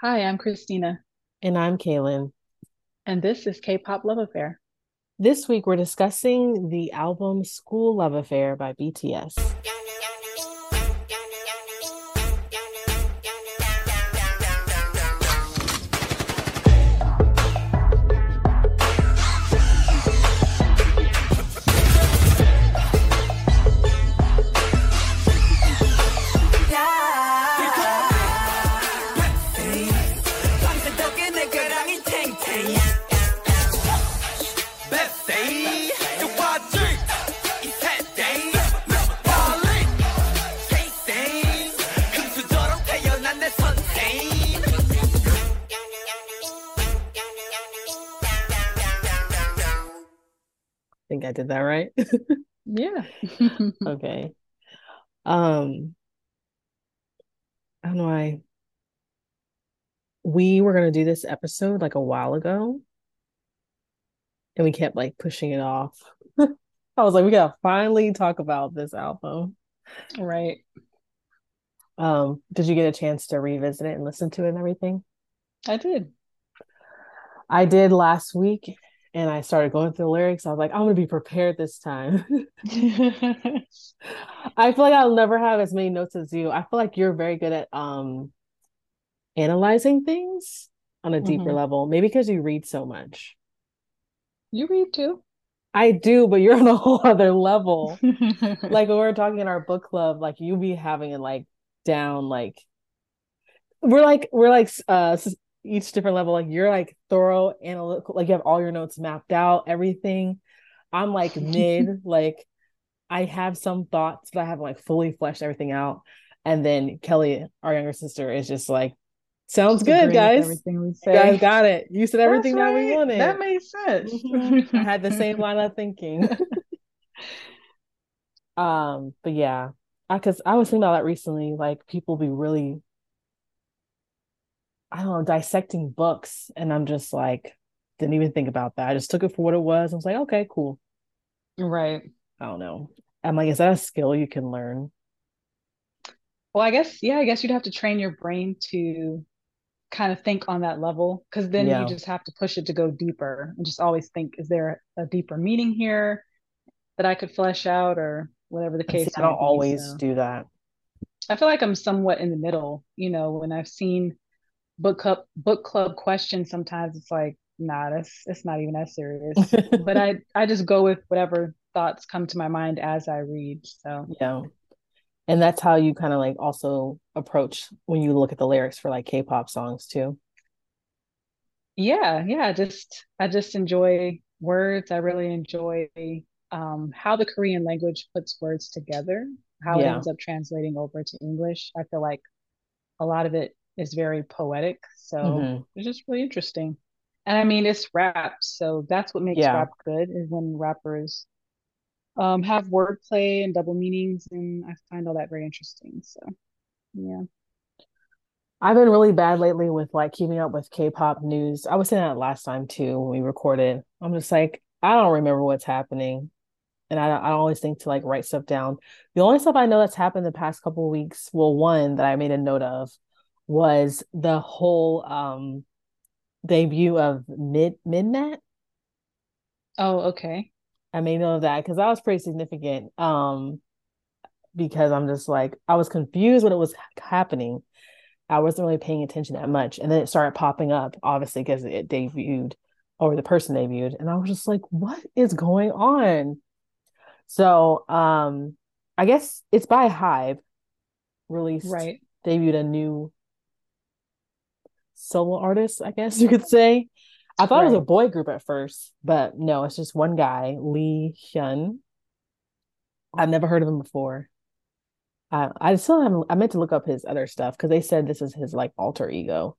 Hi, I'm Christina, And I'm Kaylin. and this is K-pop Luv Affair. This week we're discussing the album Skool Luv Affair by BTS. Did that right. Yeah. Okay. Um, I don't know why we were gonna do this episode like a while ago, and we kept like pushing it off. I was like, we gotta finally talk about this album. Right. Um, did you get a chance to revisit it and listen to it and everything? I did. I did last week, and I started going through the lyrics. I was like, I'm gonna be prepared this time. I feel like I'll never have as many notes as you. I feel like you're very good at um analyzing things on a deeper Mhm. level. Maybe because you read so much. You read too. I do, but you're on a whole other level. Like when we were talking in our book club, like you be having it like down, like we're like we're like uh each different level. Like you're like thorough, analytical, like you have all your notes mapped out, everything. I'm like mid, like I have some thoughts, but I haven't like fully fleshed everything out. And then Kelly, our younger sister, is just like, sounds Just good, guys. Everything we You say. guys got it. You said everything that we wanted. That made sense. Mhm. I had the same line of thinking. Um, but yeah, I because I was thinking about that recently, like people be really, I don't know, dissecting books, and I'm just like, didn't even think about that. I just took it for what it was. I was like, okay, cool. Right. I don't know. I'm like, is that a skill you can learn? Well, I guess, yeah, I guess you'd have to train your brain to kind of think on that level because then Yeah. you just have to push it to go deeper and just always think, is there a deeper meaning here that I could flesh out or whatever the And see, case I don't be. always So do that. I feel like I'm somewhat in the middle, you know, when I've seen book club book club questions, sometimes it's like, nah, that's it's not even that serious. But I I just go with whatever thoughts come to my mind as I read. So Yeah. And that's how you kind of like also approach when you look at the lyrics for like K-pop songs too. yeah, yeah, just I just enjoy words. I really enjoy um, how the Korean language puts words together, how it ends up translating over to English. I feel like a lot of it is very poetic, so hmm it's just really interesting. And I mean, it's rap, so that's what makes Yeah. rap good is when rappers um, have wordplay and double meanings, and I find all that very interesting. So yeah. I've been really bad lately with like keeping up with K-pop news. I was saying that last time too when we recorded. I'm just like, I don't remember what's happening. And I, I always think to like write stuff down. The only stuff I know that's happened the past couple of weeks, well, one that I made a note of was the whole um debut of Mid Midnatt. Oh, okay. I made know of that because that was pretty significant. Um, because I'm just like I was confused when it was happening. I wasn't really paying attention that much, and then it started popping up, obviously because it debuted or the person debuted, and I was just like, "What is going on?" So, um, I guess it's by HYBE, released Right. debuted a new solo artist, I guess you could say. I thought it was a boy group at first, but no, it's just one guy, Lee Hyun. I've never heard of him before. I I still haven't. I meant to look up his other stuff because they said this is his like alter ego,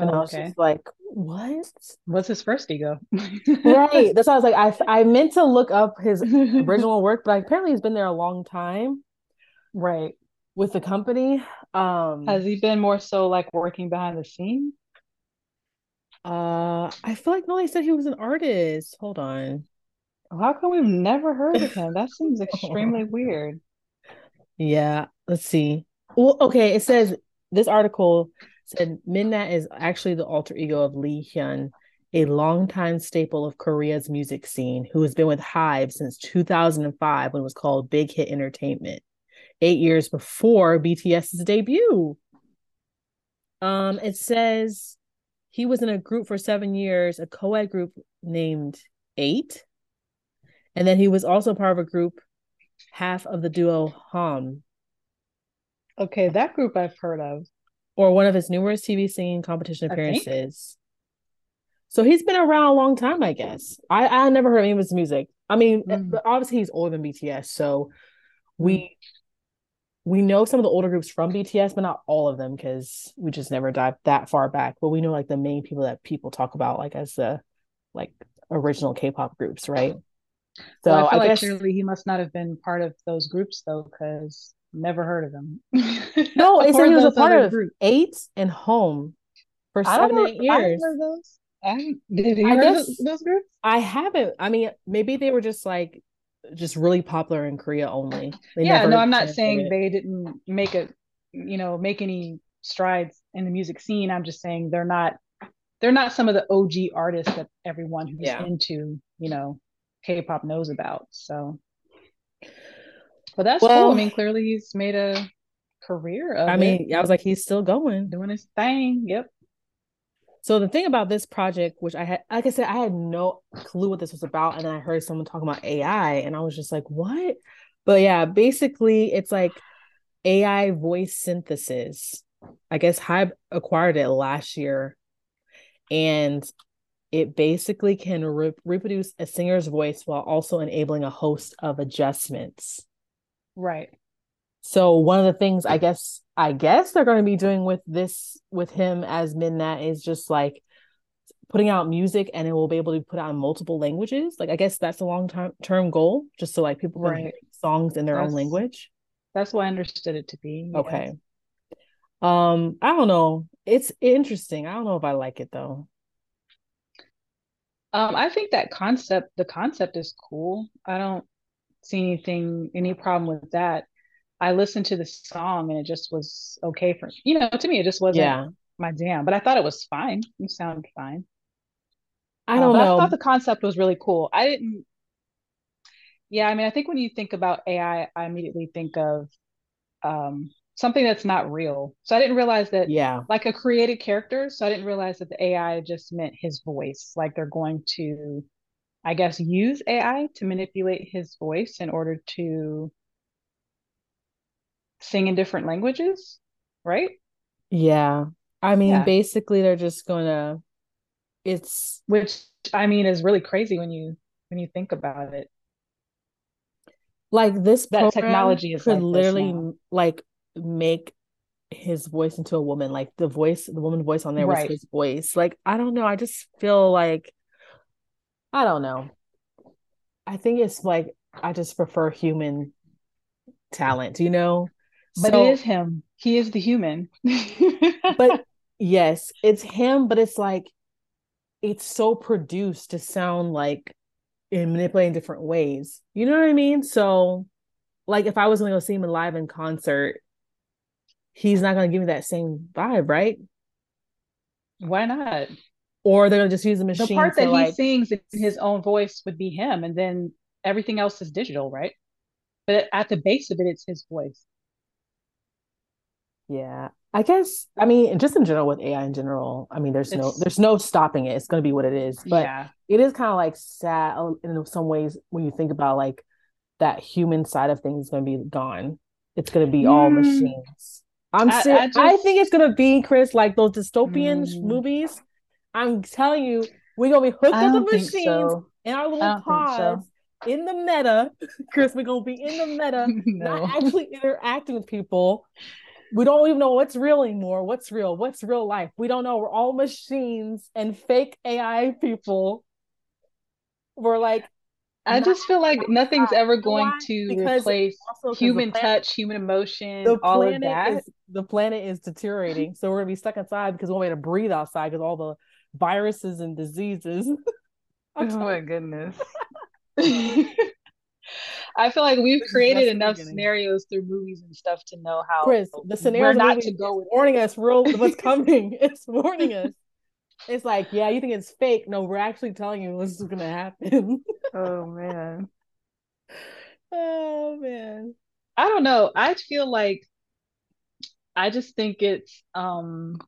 and I Oh, was okay. just like, what? What's his first ego? Right. That's why I was like, I I meant to look up his original work, but apparently he's been there a long time Right. With the company. Um, Has he been more so like working behind the scenes? uh, I feel like they said he was an artist. Hold on. How come we've never heard of him? That seems extremely weird. Yeah, let's see. Well, okay, it says this article said Midnatt is actually the alter ego of Lee Hyun, a longtime staple of Korea's music scene, who has been with HYBE since 2005 when it was called Big Hit Entertainment, eight years before BTS's debut. Um, it says he was in a group for seven years, a co-ed group named Eight. And then he was also part of a group, half of the duo Homme. Okay, that group I've heard of. Or one of his numerous TV singing competition appearances. So he's been around a long time, I guess. I I never heard any of his music. I mean, mm. obviously he's older than BTS, so we mm. We know some of the older groups from BTS, but not all of them because we just never dived that far back. But we know like the main people that people talk about, like as the like original K-pop groups, right? So well, I feel I like guess... clearly he must not have been part of those groups though, because never heard of them. no, it said he was a part of groups. eight and home for seven, eight years. I did you I guess, those groups? I haven't. I mean, maybe they were just like just really popular in Korea only. They yeah, no, I'm not saying they didn't make it, you know, make any strides in the music scene. I'm just saying they're not they're not some of the OG artists that everyone who's yeah. into, you know, K-pop knows about. So but that's well, cool. I mean, clearly he's made a career of I mean, it. I was like, he's still going. Doing his thing. Yep. So the thing about this project, which I had, like I said, I had no clue what this was about, and then I heard someone talking about AI, and I was just like, "What?" But yeah, basically, it's like AI voice synthesis. I guess HYBE acquired it last year, and it basically can re- reproduce a singer's voice while also enabling a host of adjustments. Right. So one of the things I guess I guess they're going to be doing with this with him as Midnatt is just like putting out music and it will be able to put out in multiple languages. Like I guess that's a long term term goal, just so like people can right. songs in their that's, own language. That's what I understood it to be. Okay. Um, I don't know. It's interesting. I don't know if I like it though. Um, I think that concept, the concept is cool. I don't see anything, any problem with that. I listened to the song and it just was okay for you know to me it just wasn't yeah. my jam, but I thought it was fine. It sounded fine. I don't uh, know. I thought the concept was really cool. I didn't. Yeah, I mean, I think when you think about AI, I immediately think of um, something that's not real. So I didn't realize that. Yeah. Like a created character. So I didn't realize that the AI just meant his voice. Like they're going to, I guess, use AI to manipulate his voice in order to sing in different languages, right? Yeah. I mean, yeah. basically they're just gonna it's which I mean is really crazy when you when you think about it. Like this that technology is could like literally like make his voice into a woman. Like the voice, the woman voice on there right. was his voice. Like, I don't know. I just feel like I don't know. I think it's like I just prefer human talent, you know? But so, it is him. He is the human. but yes, it's him, but it's like it's so produced to sound like in manipulating different ways. You know what I mean? So like if I was gonna go see him live in concert, he's not gonna give me that same vibe, right? Why not? Or they're gonna just use the machine. The part that like... he sings in his own voice would be him, and then everything else is digital, right? But at the base of it, it's his voice. Yeah. I guess I mean just in general with AI in general, I mean there's it's, no there's no stopping it. It's gonna be what it is. But yeah. it is kind of like sad in some ways when you think about like that human side of things is gonna be gone. It's gonna be mm. all machines. I'm I, I, just, I, think it's gonna be Chris like those dystopian mm. movies. I'm telling you, we're gonna be hooked up the machines so. in our little pods so. in the meta. Chris, we're gonna be in the meta, no. not actually interacting with people we don't even know what's real anymore. What's real? What's real life? We don't know. We're all machines and fake AI people. We're like, I just feel like nothing's ever going to replace human planet, touch, human emotion, all of that. Is, the planet is deteriorating, so we're gonna be stuck inside because we won't be able to breathe outside because all the viruses and diseases. oh my goodness. I feel like we've created enough scenarios through movies and stuff to know how Chris, the scenario not to go with warning us real what's coming. it's warning us. It's like, yeah, you think it's fake. No, we're actually telling you what's gonna happen. oh man. Oh man. I don't know. I feel like I just think it's um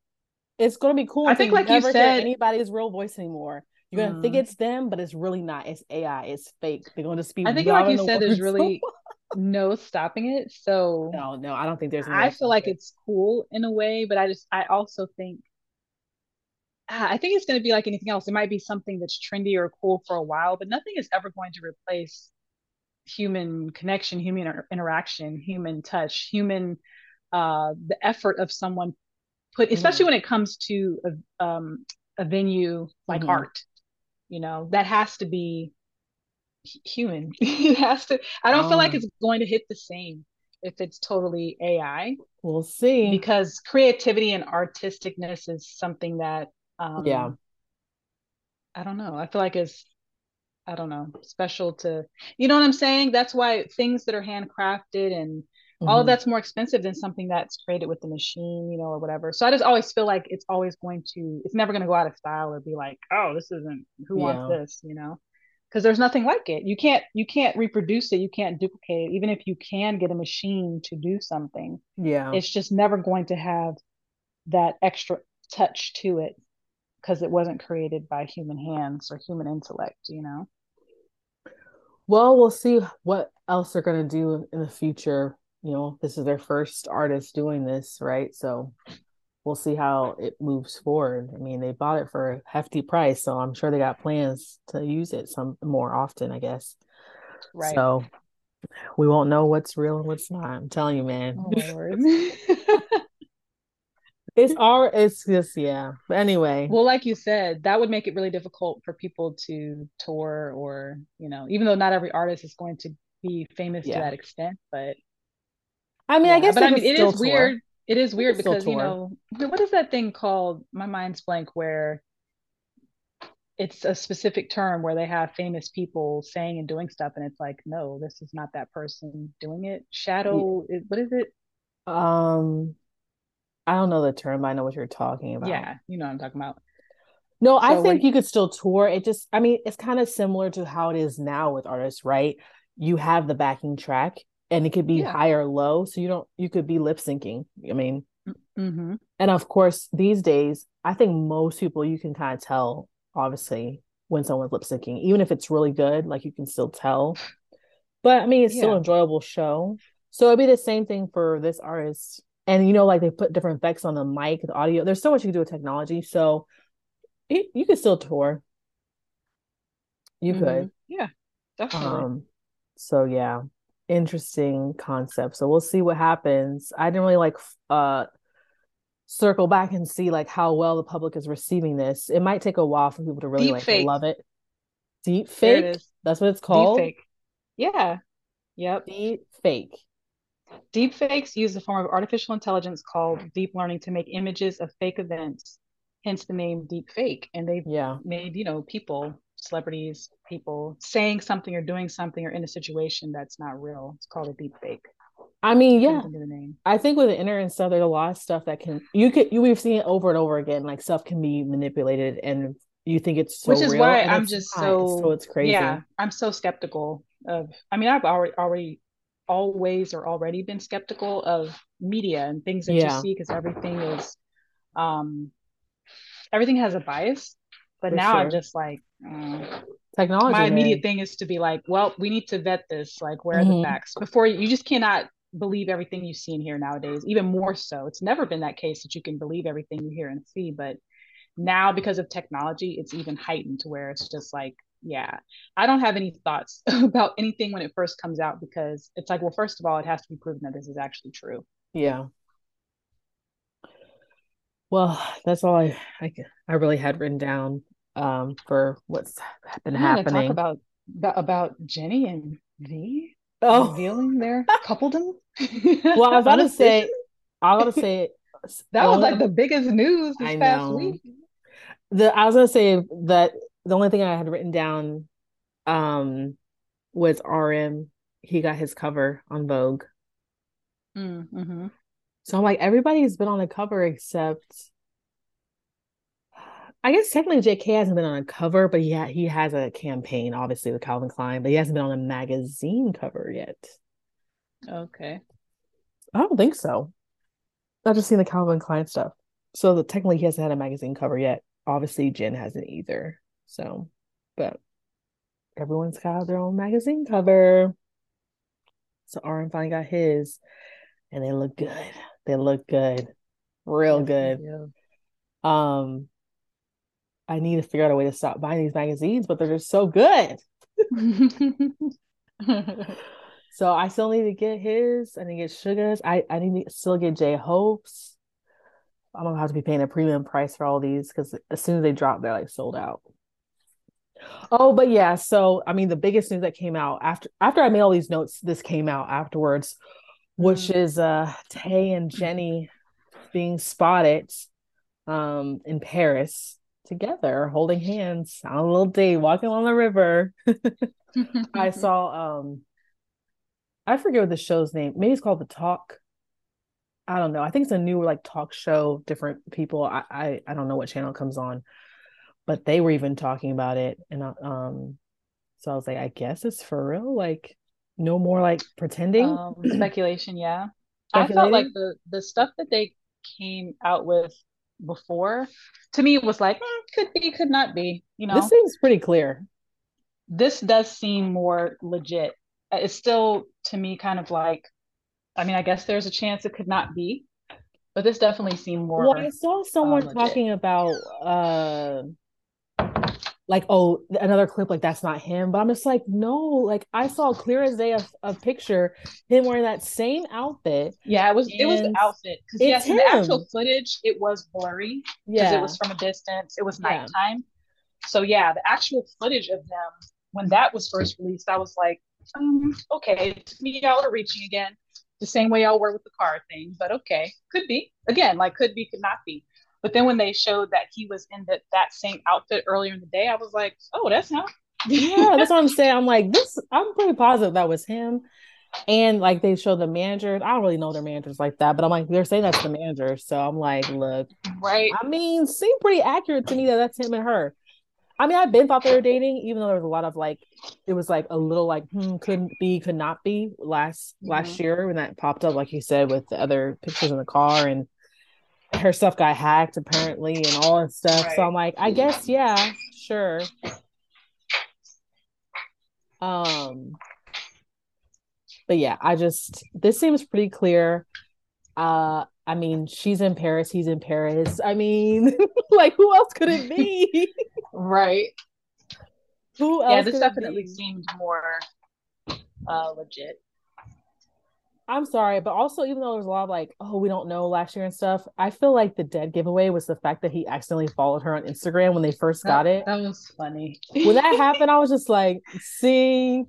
it's gonna be cool. I think like you said anybody's real voice anymore. You're gonna mm. think it's them, but it's really not. It's AI. It's fake. They're gonna just be. I think, like you said, there's really no stopping it. So no, no, I don't think there's. I feel like it. it's cool in a way, but I just, I also think, ah, I think it's gonna be like anything else. It might be something that's trendy or cool for a while, but nothing is ever going to replace human connection, human interaction, human touch, human uh, the effort of someone put, especially mm when it comes to a, um, a venue like mm-hmm. art. You know, that has to be human. it has to. I don't feel like um, it's going to hit the same if it's totally AI. We'll see. Because creativity and artisticness is something that um, yeah. I don't know. I feel like it's I don't know, special to you know what I'm saying? That's why things that are handcrafted and mm-hmm. all of that's more expensive than something that's created with the machine, you know, or whatever. So I just always feel like it's always going to it's never going to go out of style or be like, "Oh, this isn't who yeah. wants this," you know? Because there's nothing like it. You can't you can't reproduce it, you can't duplicate it. Even if you can get a machine to do something. Yeah. It's just never going to have that extra touch to it because it wasn't created by human hands or human intellect, you know? Well, we'll see what else they're going to do in the future. You know, this is their first artist doing this, right? So we'll see how it moves forward. I mean, they bought it for a hefty price, so I'm sure they got plans to use it some more often, I guess. Right. So we won't know what's real and what's not. I'm telling you, man. Oh, it's our it's just yeah but anyway well like you said that would make it really difficult for people to tour or you know even though not every artist is going to be famous yeah. to that extent but i mean yeah. i guess but i mean it is tour. weird it is weird because you know what is that thing called my mind's blank where it's a specific term where they have famous people saying and doing stuff and it's like no this is not that person doing it shadow yeah. what is it um I don't know the term. But I know what you're talking about. Yeah, you know what I'm talking about. No, so I think you could still tour. It just, I mean, it's kind of similar to how it is now with artists, right? You have the backing track and it could be yeah. high or low. So you don't, you could be lip syncing. I mean, mm-hmm. and of course, these days, I think most people you can kind of tell, obviously, when someone's lip syncing, even if it's really good, like you can still tell. But I mean, it's yeah. still an enjoyable show. So it'd be the same thing for this artist and you know like they put different effects on the mic the audio there's so much you can do with technology so it, you could still tour you mm-hmm. could yeah definitely um so yeah interesting concept. So we'll see what happens. I didn't really like uh circle back and see like how well the public is receiving this. It might take a while for people to really Deep like fake. love it. Deep fake that's what it's called? Deep fake. yeah. Yep. Deep fake Deepfakes use a form of artificial intelligence called deep learning to make images of fake events, hence the name deep fake. And they've yeah. made, you know, people, celebrities, people saying something or doing something or in a situation that's not real. It's called a deep fake. I mean, yeah. I think with the inner and stuff, there's a lot of stuff that can you could you we've seen it over and over again. Like stuff can be manipulated and you think it's so which is real, why I'm just not. so so it's crazy. Yeah, I'm so skeptical of. I mean, I've already already always or already been skeptical of media and things that yeah. you see because everything is um everything has a bias but For now sure. i'm just like uh, technology my immediate thing is to be like well we need to vet this like where are mm-hmm. the facts? Before you, you just cannot believe everything you see and hear nowadays even more so. It's never been that case that you can believe everything you hear and see but now because of technology it's even heightened to where it's just like yeah. I don't have any thoughts about anything when it first comes out because it's like well first of all it has to be proven that this is actually true. Yeah. Well that's all i i, I really had written down um for what's been happening talk about about Jennie and v oh revealing their coupledom well i was about to say i was to say that was like the biggest news this I past know. week the i was gonna say that the only thing I had written down um was RM he got his cover on Vogue. Mm-hmm. So I'm like, everybody's been on the cover except I guess technically JK hasn't been on a cover, but yeah, he has a campaign, obviously with Calvin Klein, but he hasn't been on a magazine cover yet. Okay. I don't think so. I've just seen the Calvin Klein stuff. So the, technically he hasn't had a magazine cover yet. Obviously Jin hasn't either. So, but everyone's got their own magazine cover. So RM finally got his, and they look good. They look good, real good. Um, I need to figure out a way to stop buying these magazines, but they're just so good. so I still need to get his. I need to get Suga's. I, I need to still get J-Hope's. I'm gonna have to be paying a premium price for all these because as soon as they drop, they're like sold out. Oh, but yeah. So I mean, the biggest news that came out after after I made all these notes, this came out afterwards, which mm. is uh Tae and Jennie being spotted um in Paris together, holding hands on a little date, walking along the river. I saw um I forget what the show's name. Maybe it's called The Talk. I don't know. I think it's a new like talk show, different people. I I, I don't know what channel comes on, but they were even talking about it, and um, so I was like, I guess it's for real. Like, no more like pretending. Um, speculation, yeah. I felt like the the stuff that they came out with before to me it was like mm, could be could not be you know? This seems pretty clear. This does seem more legit. Uh, it's still to me kind of like i mean i guess there's a chance it could not be but this definitely seemed more well i saw someone uh, talking about uh like oh another clip like that's not him. But i'm just like no like i saw clear as day a, a picture him wearing that same outfit. Yeah it was it was the outfit. Because yes him. the actual footage it was blurry because yeah. it was from a distance. It was nighttime. Yeah. so yeah the actual footage of them when that was first released i was like um, okay to me y'all are reaching again. The same way y'all were with the car thing but okay could be. Again like could be could not be but then when they showed that he was in the, that same outfit earlier in the day, I was like, oh, that's not. yeah, that's what I'm saying. I'm like, this, I'm pretty positive that was him. And like they show the managers. I don't really know their managers like that, but I'm like, they're saying that's the manager. So I'm like, look, right. I mean, seemed pretty accurate to me that that's him and her. I mean, I've been thought they were dating, even though there was a lot of like, it was like a little like, hmm, couldn't be, could not be last mm-hmm. last year when that popped up, like you said, with the other pictures in the car and her stuff got hacked apparently and all that stuff. Right. So I'm like, I guess yeah, sure. Um but yeah, I just this seems pretty clear. Uh I mean, she's in Paris, he's in Paris. I mean, like who else could it be? right. Who else? Yeah, this definitely seemed more uh legit. I'm sorry, but also even though there's a lot of like, oh, we don't know last year and stuff, I feel like the dead giveaway was the fact that he accidentally followed her on Instagram when they first that, got it. That was funny. when that happened, I was just like, see,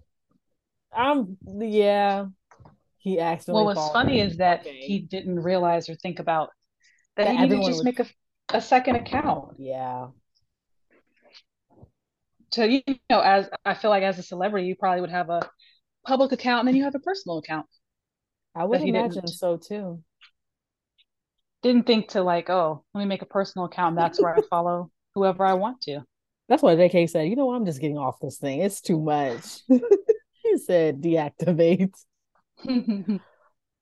I'm yeah. He accidentally. Well, what's funny her. is that okay. he didn't realize or think about that, that he needed to just make a, a second account. Yeah. So you know, as I feel like as a celebrity, you probably would have a public account and then you have a personal account. I would imagine so too. Didn't think to like, oh, let me make a personal account. That's where I follow whoever I want to. That's what JK said. You know what? I'm just getting off this thing. It's too much. he said deactivate.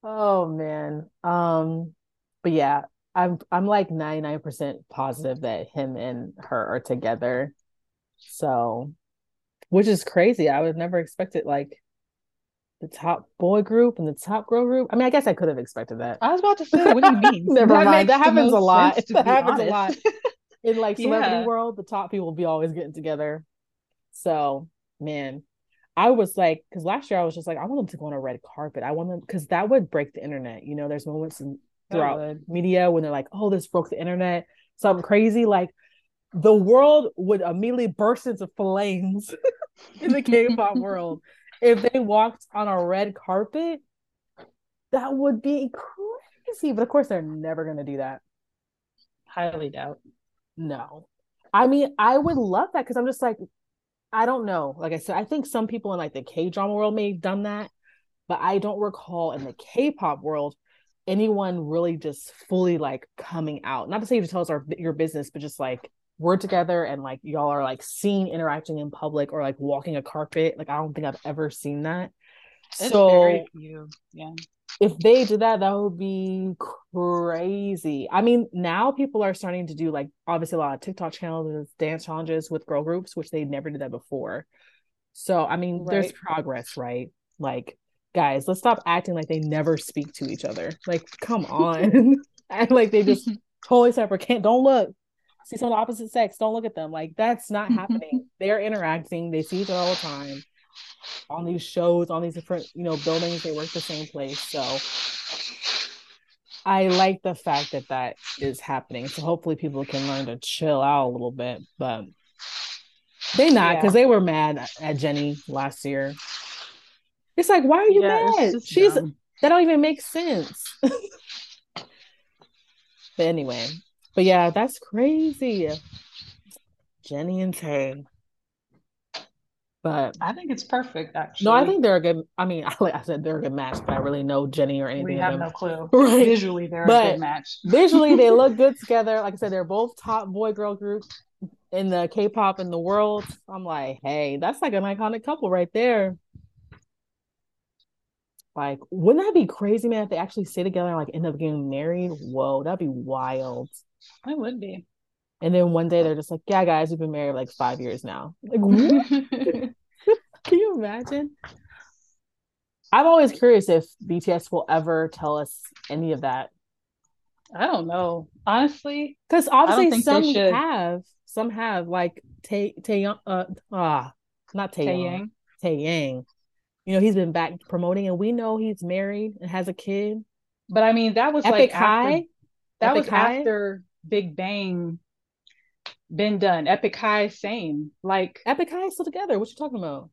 oh man. Um, but yeah, I'm I'm like 99% positive that him and her are together. So which is crazy. I would never expect it like the top boy group and the top girl group. I mean, I guess I could have expected that. I was about to say, what do you mean? Never that mind. That happens a lot. That happens honest. a lot in like celebrity yeah. world. The top people will be always getting together. So, man, I was like, because last year I was just like, I want them to go on a red carpet. I want them because that would break the internet. You know, there's moments in, throughout media when they're like, oh, this broke the internet, something crazy. Like the world would immediately burst into flames in the K-pop world if they walked on a red carpet, that would be crazy. But of course, they're never going to do that. Highly doubt. No. I mean, I would love that because I'm just like, I don't know. Like I said, I think some people in like the K drama world may have done that, but I don't recall in the K-pop world anyone really just fully like coming out. Not to say to tell us our your business, but just like we're together and like y'all are like seen interacting in public or like walking a carpet. Like I don't think I've ever seen that. It's so yeah. If they did that, that would be crazy. I mean, now people are starting to do like obviously a lot of TikTok channels, dance challenges with girl groups, which they never did that before. So I mean, right. there's progress, right? Like, guys, let's stop acting like they never speak to each other. Like, come on. Act like they just totally separate. Can't don't look see someone of the opposite sex, don't look at them. Like that's not happening. They're interacting. They see each other all the time on these shows, on these different, you know, buildings. They work the same place. So I like the fact that that is happening. So hopefully people can learn to chill out a little bit, but they not because yeah. they were mad at Jennie last year. It's like, why are you yeah, mad? She's dumb. that don't even make sense. but anyway, but yeah, that's crazy. Jennie and Tae. But I think it's perfect, actually. No, I think they're a good. I mean, like I said, they're a good match, but I really know Jennie or anything. We have no clue. Right? Visually, they're but a good match. visually, they look good together. Like I said, they're both top boy girl group in the K-pop in the world. I'm like, hey, that's like an iconic couple right there. Like, wouldn't that be crazy, man? If they actually stay together and like end up getting married? Whoa, that'd be wild. I would be. And then one day they're just like, yeah, guys, we've been married like five years now. Like, Can you imagine? I'm always curious if BTS will ever tell us any of that. I don't know, honestly, because obviously some have, some have like Tay Tay uh ah not Taeyang Tay Yang. You know he's been back promoting, and we know he's married and has a kid. But I mean that was Epic like High. After, that Epic was High? after Big Bang been done. Epic High, same. Like Epic High still together. What you talking about?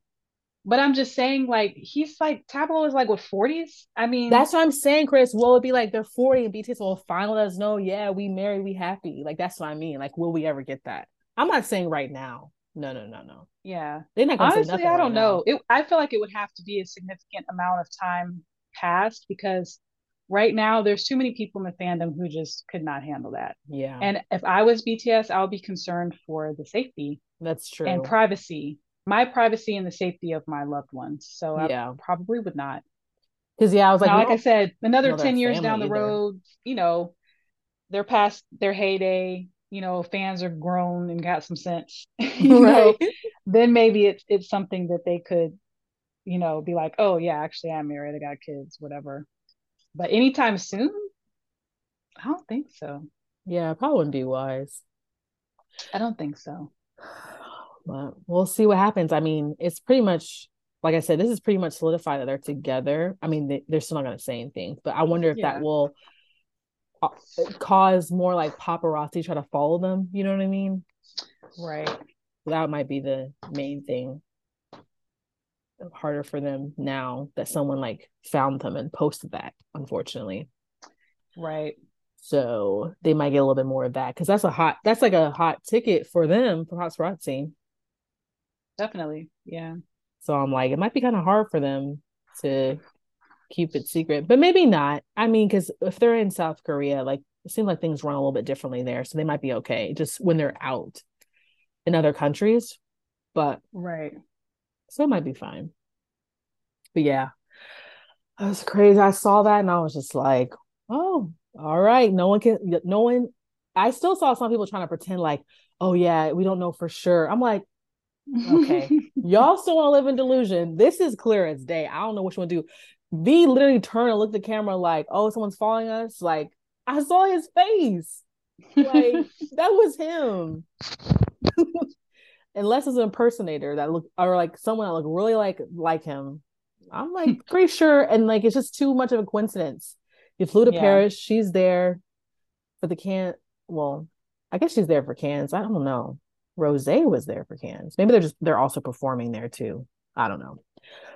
But I'm just saying, like, he's like Tablo is like what 40s? I mean That's what I'm saying, Chris. Will it be like they're 40 and BTS will finally let us know, yeah, we married, we happy. Like that's what I mean. Like, will we ever get that? I'm not saying right now. No, no, no, no. Yeah. They're not gonna Honestly, I don't right know. It, I feel like it would have to be a significant amount of time passed because right now there's too many people in the fandom who just could not handle that. Yeah. And if I was BTS, I would be concerned for the safety. That's true. And privacy. My privacy and the safety of my loved ones. So I yeah. probably would not. Because yeah, I was like, now, like I said, another 10 years down the either. road, you know, they're past their heyday, you know, fans are grown and got some sense. you right. know, then maybe it's it's something that they could, you know, be like, oh yeah, actually I'm married, I got kids, whatever. But anytime soon, I don't think so. Yeah, probably wouldn't be wise. I don't think so. But we'll see what happens. I mean, it's pretty much like I said, this is pretty much solidified that they're together. I mean, they, are still not going to say anything, but I wonder if yeah. that will uh, cause more like paparazzi try to follow them. You know what I mean? Right. That might be the main thing harder for them now that someone like found them and posted that unfortunately. Right. So they might get a little bit more of that because that's a hot that's like a hot ticket for them for hot paparazzi definitely. Yeah. So i'm like it might be kind of hard for them to keep it secret but maybe not. I mean because if they're in south korea like it seems like things run a little bit differently there so they might be okay just when they're out in other countries but right so it might be fine. But yeah, that was crazy. I saw that and I was just like, oh, all right. No one can, no one. I still saw some people trying to pretend like, oh yeah, we don't know for sure. I'm like, okay, y'all still want to live in delusion. This is clear as day. I don't know what you want to do. V literally turned and looked at the camera like, oh, someone's following us. Like, I saw his face. Like, that was him. unless it's an impersonator that look or like someone that look really like like him. I'm like pretty sure, and like it's just too much of a coincidence. You flew to yeah. Paris, she's there for the Cannes. Well, I guess she's there for Cannes. I don't know. Rose was there for Cannes. Maybe they're just they're also performing there too. I don't know.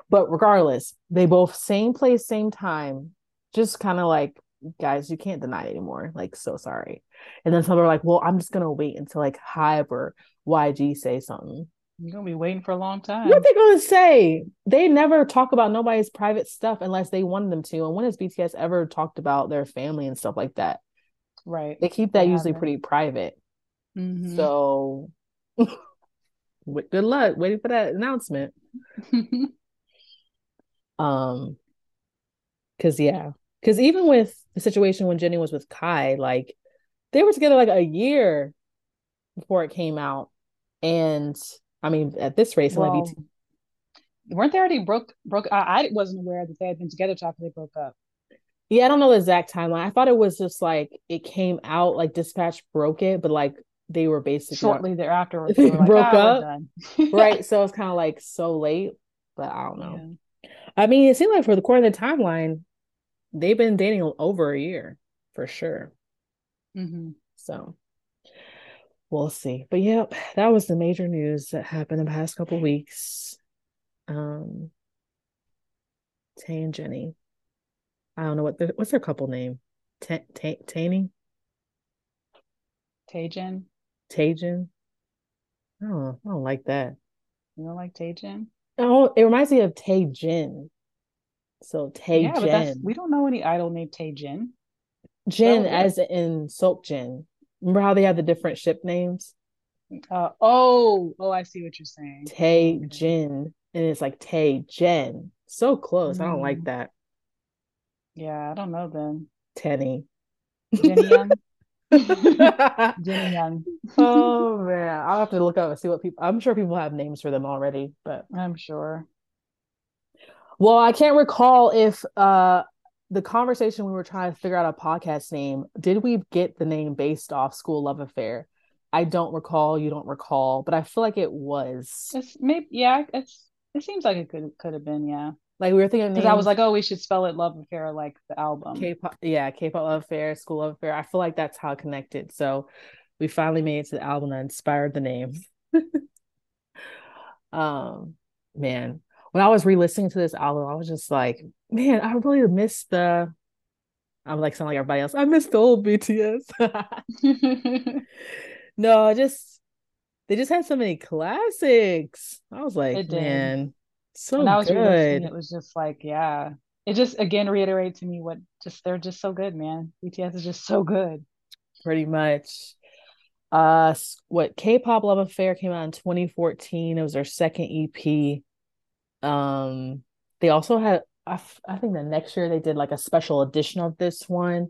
But regardless, they both same place, same time. Just kind of like, guys, you can't deny it anymore. Like, so sorry. And then some are like, well, I'm just gonna wait until like HYBE or YG say something. You're gonna be waiting for a long time. What they gonna say? They never talk about nobody's private stuff unless they wanted them to. And when has BTS ever talked about their family and stuff like that? Right. They keep that they usually pretty private. Mm-hmm. So good luck waiting for that announcement. um because yeah. Because even with the situation when Jennie was with Kai, like they were together like a year before it came out. And I mean, at this rate, well, be weren't they already broke? Broke. I, I wasn't aware that they had been together after they broke up. Yeah, I don't know the exact timeline. I thought it was just like it came out like Dispatch broke it, but like they were basically shortly thereafter they like, broke ah, up. right. So it's kind of like so late, but I don't know. Yeah. I mean, it seemed like for the core of the timeline, they've been dating over a year for sure. Mm-hmm. So we'll see. But yep, that was the major news that happened the past couple weeks. Um, Tae and Jennie. I don't know what the what's their couple name. T- T- Taney. Taejin. Taejin. Oh, I don't like that. You don't like Taejin? Oh, it reminds me of Taejin. So Taejin. Yeah, we don't know any idol named Taejin. Jin, so, as in Seokjin. Remember how they have the different ship names? Uh, oh, oh, I see what you're saying. Tay okay. Jin, and it's like Tay Jen. So close. Mm. I don't like mm. that. Yeah, I don't know then. Tenny. Jennie Young. Jennie Young. oh man, I'll have to look up and see what people. I'm sure people have names for them already, but I'm sure. Well, I can't recall if uh the conversation we were trying to figure out a podcast name, did we get the name based off Skool Luv Affair? I don't recall, you don't recall, but I feel like it was. It's maybe yeah, it's it seems like it could could have been, yeah. Like we were thinking because I was like, oh, we should spell it Luv Affair like the album. K-pop, yeah, K-pop Luv Affair, Skool Luv Affair. I feel like that's how it connected. So we finally made it to the album that inspired the name. um, man, when I was re-listening to this album, I was just like, man, I really miss the. I'm like sound like everybody else. I miss the old BTS. no, I just they just had so many classics. I was like, man, so when I was good. It was just like, yeah. It just again reiterates to me what just they're just so good, man. BTS is just so good. Pretty much. Uh, what K-pop Love Affair came out in 2014. It was their second EP. Um, they also had I, f- I think the next year they did like a special edition of this one,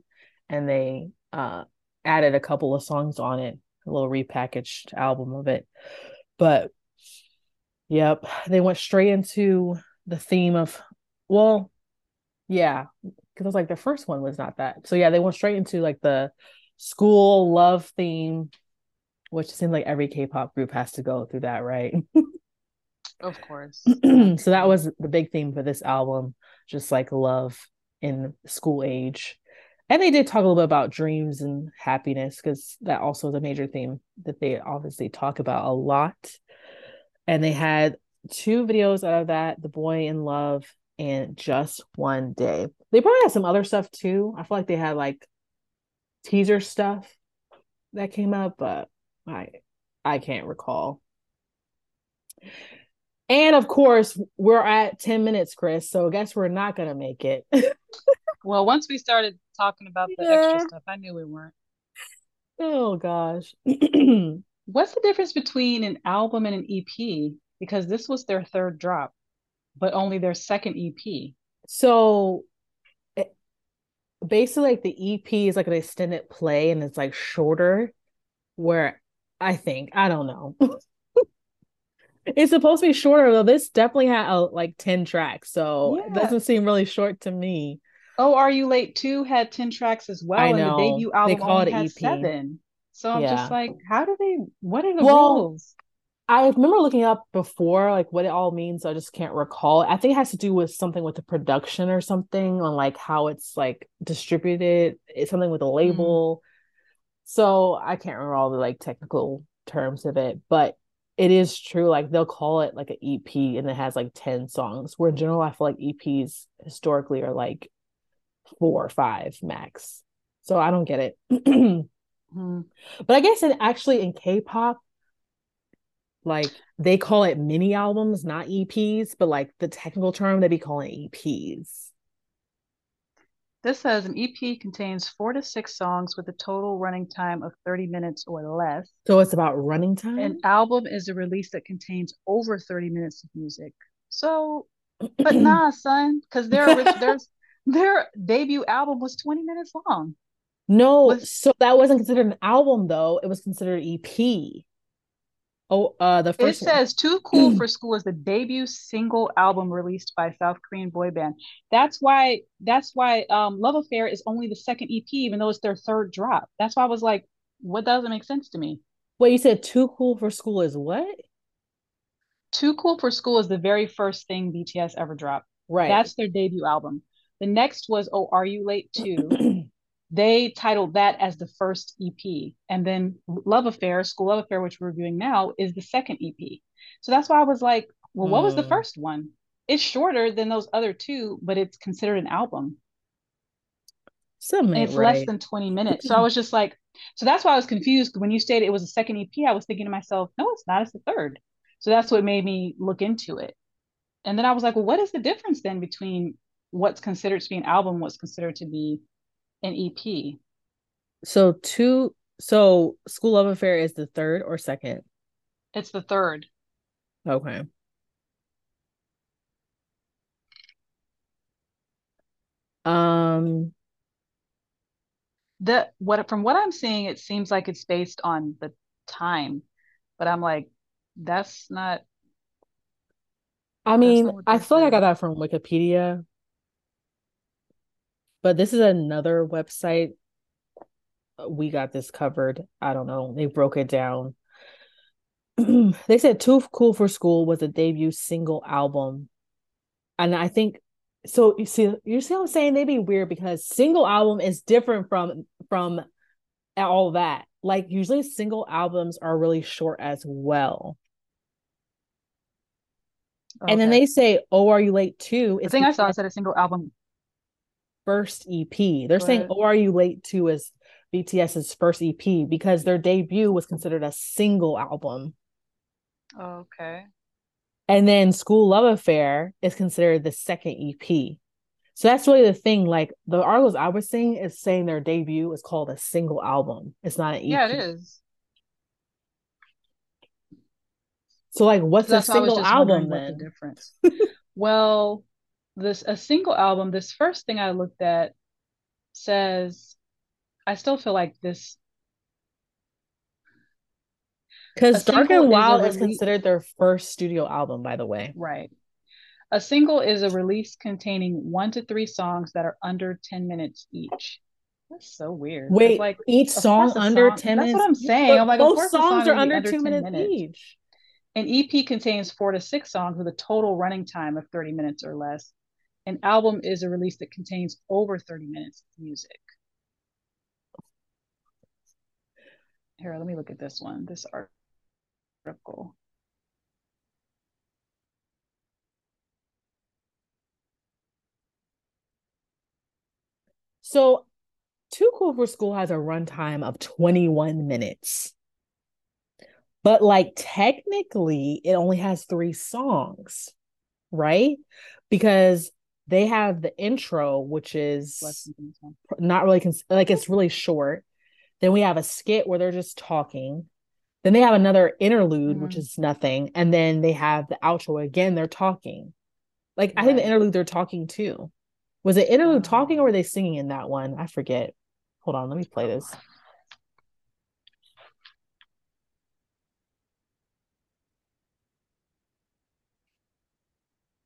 and they uh added a couple of songs on it, a little repackaged album of it. But yep, they went straight into the theme of well, yeah, because it was like the first one was not that. So yeah, they went straight into like the school love theme, which seems like every K-pop group has to go through that, right? Of course. so that was the big theme for this album, just like love in school age. And they did talk a little bit about dreams and happiness because that also is a major theme that they obviously talk about a lot. And they had two videos out of that The Boy In Luv and Just One Day. They probably had some other stuff too. I feel like they had like teaser stuff that came up, but I I can't recall. And of course, we're at 10 minutes, Chris. So I guess we're not going to make it. well, once we started talking about the yeah. extra stuff, I knew we weren't. Oh, gosh. What's the difference between an album and an EP? Because this was their third drop, but only their second EP. So eh, basically, like the EP is like an extended play and it's like shorter, where I think, I don't know. It's supposed to be shorter though. This definitely had uh, like 10 tracks, so yeah. it doesn't seem really short to me. Oh, Are You Late Too had 10 tracks as well. I know. And the debut album they call it had EP. seven. So I'm yeah. just like, how do they what are the well, rules? I remember looking up before like what it all means. I just can't recall. I think it has to do with something with the production or something on like how it's like distributed. It's something with a mm-hmm. label. Mm. So I can't remember all the like technical terms of it, but it is true. Like they'll call it like an EP and it has like 10 songs, where in general, I feel like EPs historically are like four or five max. So I don't get it. mm. But I guess in actually in K pop, like they call it mini albums, not EPs, but like the technical term they'd be calling EPs. This says an EP contains four to six songs with a total running time of 30 minutes or less. So it's about running time? An album is a release that contains over 30 minutes of music. So, but nah, son, because their their their debut album was 20 minutes long. No, was, so that wasn't considered an album though. It was considered EP. Oh, uh, the first. It says "Too Cool for School" is the debut single album released by South Korean boy band. That's why. That's why. Um, "Luv Affair" is only the second EP, even though it's their third drop. That's why I was like, "What doesn't make sense to me?" Wait, you said "Too Cool for School" is what? "Too Cool for School" is the very first thing BTS ever dropped. Right. That's their debut album. The next was "Oh, Are You Late Too." They titled that as the first EP. And then Luv Affair, Skool Luv Affair, which we're reviewing now, is the second EP. So that's why I was like, well, what was the hmm. first one? It's shorter than those other two, but it's considered an album. Something it's right. less than 20 minutes. So I was just like, so that's why I was confused when you stated it was a second EP. I was thinking to myself, no, it's not, it's the third. So that's what made me look into it. And then I was like, well, what is the difference then between what's considered to be an album, what's considered to be an EP. So two so Skool Luv Affair is the third or second? It's the third. Okay. Um the what from what I'm seeing, it seems like it's based on the time, but I'm like, that's not. I mean, I feel like I got that from Wikipedia, but this is another website. We got this covered. I don't know. They broke it down. they said Too Cool for School was a debut single album. And I think so you see you see what I'm saying? They'd be weird because single album is different from from all that. Like usually single albums are really short as well. Okay. And then they say, "Oh, are you late too?" The thing I saw said a single album first EP. They're saying "Oh, are you late too?" is BTS's first EP because their debut was considered a single album. Okay. And then Skool Luv Affair is considered the second EP. So that's really the thing. Like the articles I was seeing is saying their debut is called a single album. It's not an EP. Yeah, it is. So like what's a single album then? The difference. well, this a single album this first thing i looked at says i still feel like this because dark and wild is, is considered their first studio album by the way right a single is a release containing one to three songs that are under 10 minutes each that's so weird. Wait, like each song under song, 10 minutes. That's what I'm saying. I'm like, both songs are under, under two minutes, minutes each. An EP contains four to six songs with a total running time of 30 minutes or less. An album is a release that contains over 30 minutes of music. Here, let me look at this one, this article. So, Too Cool for School has a runtime of 21 minutes. But, like, technically, it only has three songs, right? Because they have the intro, which is not really cons- like it's really short. Then we have a skit where they're just talking. Then they have another interlude, mm-hmm. which is nothing, and then they have the outro again. They're talking. Like right. I think the interlude they're talking too. Was it interlude oh. talking or were they singing in that one? I forget. Hold on, let me play this.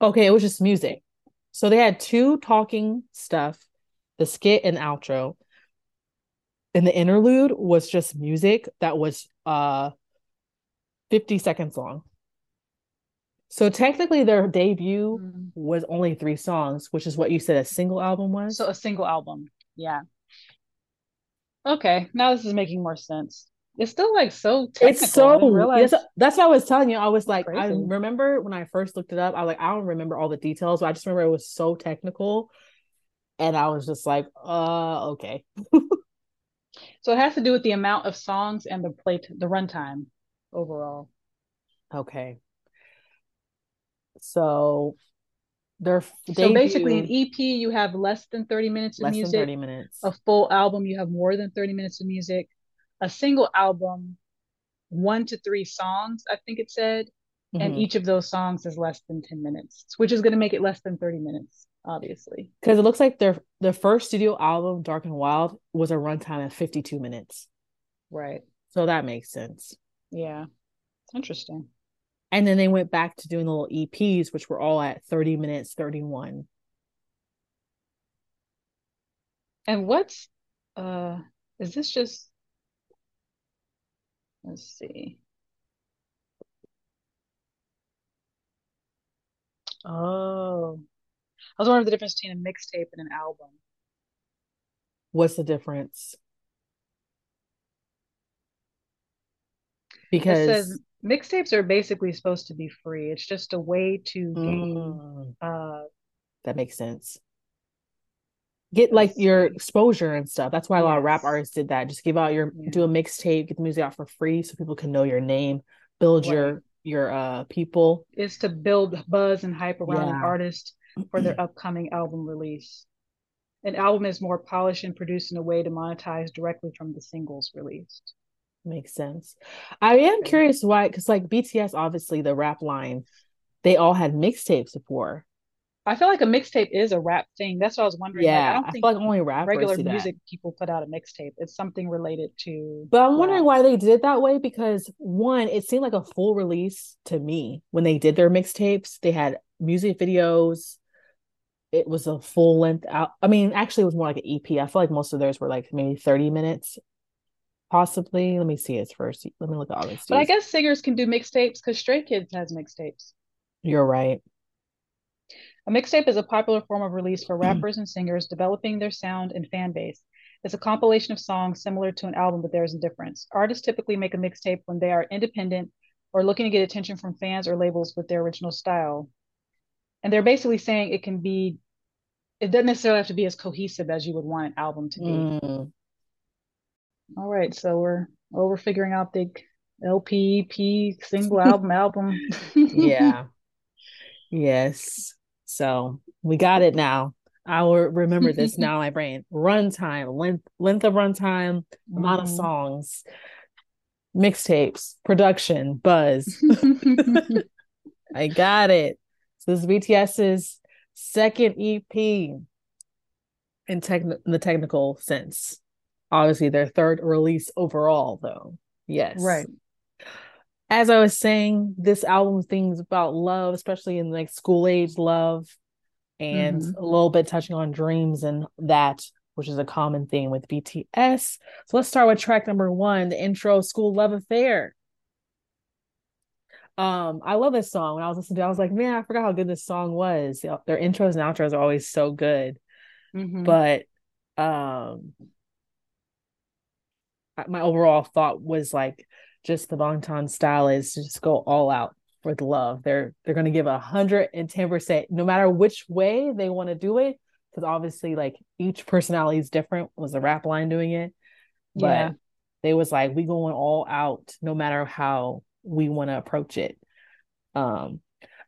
Okay, it was just music. So they had two talking stuff, the skit and outro. And the interlude was just music that was uh 50 seconds long. So technically their debut mm. was only three songs, which is what you said a single album was. So a single album. Yeah. Okay, now this is making more sense it's still like so technical. It's so realize... that's what I was telling you. I was like, Crazy. I remember when I first looked it up, I was like, I don't remember all the details, but I just remember it was so technical. And I was just like, uh, okay. so it has to do with the amount of songs and the plate the runtime overall. Okay. So they're so basically an EP you have less than 30 minutes of less music. than 30 minutes. A full album you have more than 30 minutes of music. A single album, one to three songs, I think it said. Mm-hmm. And each of those songs is less than 10 minutes, which is going to make it less than 30 minutes, obviously. Because it looks like their their first studio album, Dark and Wild, was a runtime of 52 minutes. Right. So that makes sense. Yeah. Interesting. And then they went back to doing the little EPs, which were all at 30 minutes, 31. And what's uh is this just let's see. Oh. I was wondering the difference between a mixtape and an album. What's the difference? Because mixtapes are basically supposed to be free. It's just a way to gain mm. uh that makes sense. Get like your exposure and stuff. That's why a yes. lot of rap artists did that. Just give out your yeah. do a mixtape, get the music out for free so people can know your name, build right. your your uh people. Is to build buzz and hype around yeah. an artist for their upcoming album release. An album is more polished and produced in a way to monetize directly from the singles released. Makes sense. I am curious why, because like BTS, obviously the rap line, they all had mixtapes before. I feel like a mixtape is a rap thing. That's what I was wondering. Yeah, like, I, don't I think feel like only rappers regular music people put out a mixtape. It's something related to. But I'm wondering why they did it that way because one, it seemed like a full release to me when they did their mixtapes. They had music videos. It was a full length out. I mean, actually, it was more like an EP. I feel like most of theirs were like maybe 30 minutes possibly. Let me see it first. Let me look at all this. But I guess singers can do mixtapes because Stray Kids has mixtapes. You're right. A mixtape is a popular form of release for rappers and singers developing their sound and fan base. It's a compilation of songs similar to an album, but there's a difference. Artists typically make a mixtape when they are independent or looking to get attention from fans or labels with their original style. And they're basically saying it can be, it doesn't necessarily have to be as cohesive as you would want an album to be. Mm. All right, so we're we're figuring out the LP, EP, single album, album. yeah. Yes. So we got it now. I will remember this now in my brain. Runtime, length, length of runtime, mm-hmm. amount of mm-hmm. songs, mixtapes, production, buzz. I got it. So this is BTS's second EP in, in the technical sense obviously their third release overall though yes right as i was saying this album things about love especially in like school age love and mm-hmm. a little bit touching on dreams and that which is a common theme with bts so let's start with track number one the intro Skool Luv Affair um, I love this song. When I was listening to it, I was like, man, I forgot how good this song was. Their intros and outros are always so good. Mm-hmm. But um my overall thought was like just the Bangtan style is to just go all out for the love. They're they're gonna give a hundred and ten percent no matter which way they want to do it. Because obviously, like each personality is different. Was the rap line doing it? But yeah. they was like, we going all out no matter how we want to approach it. Um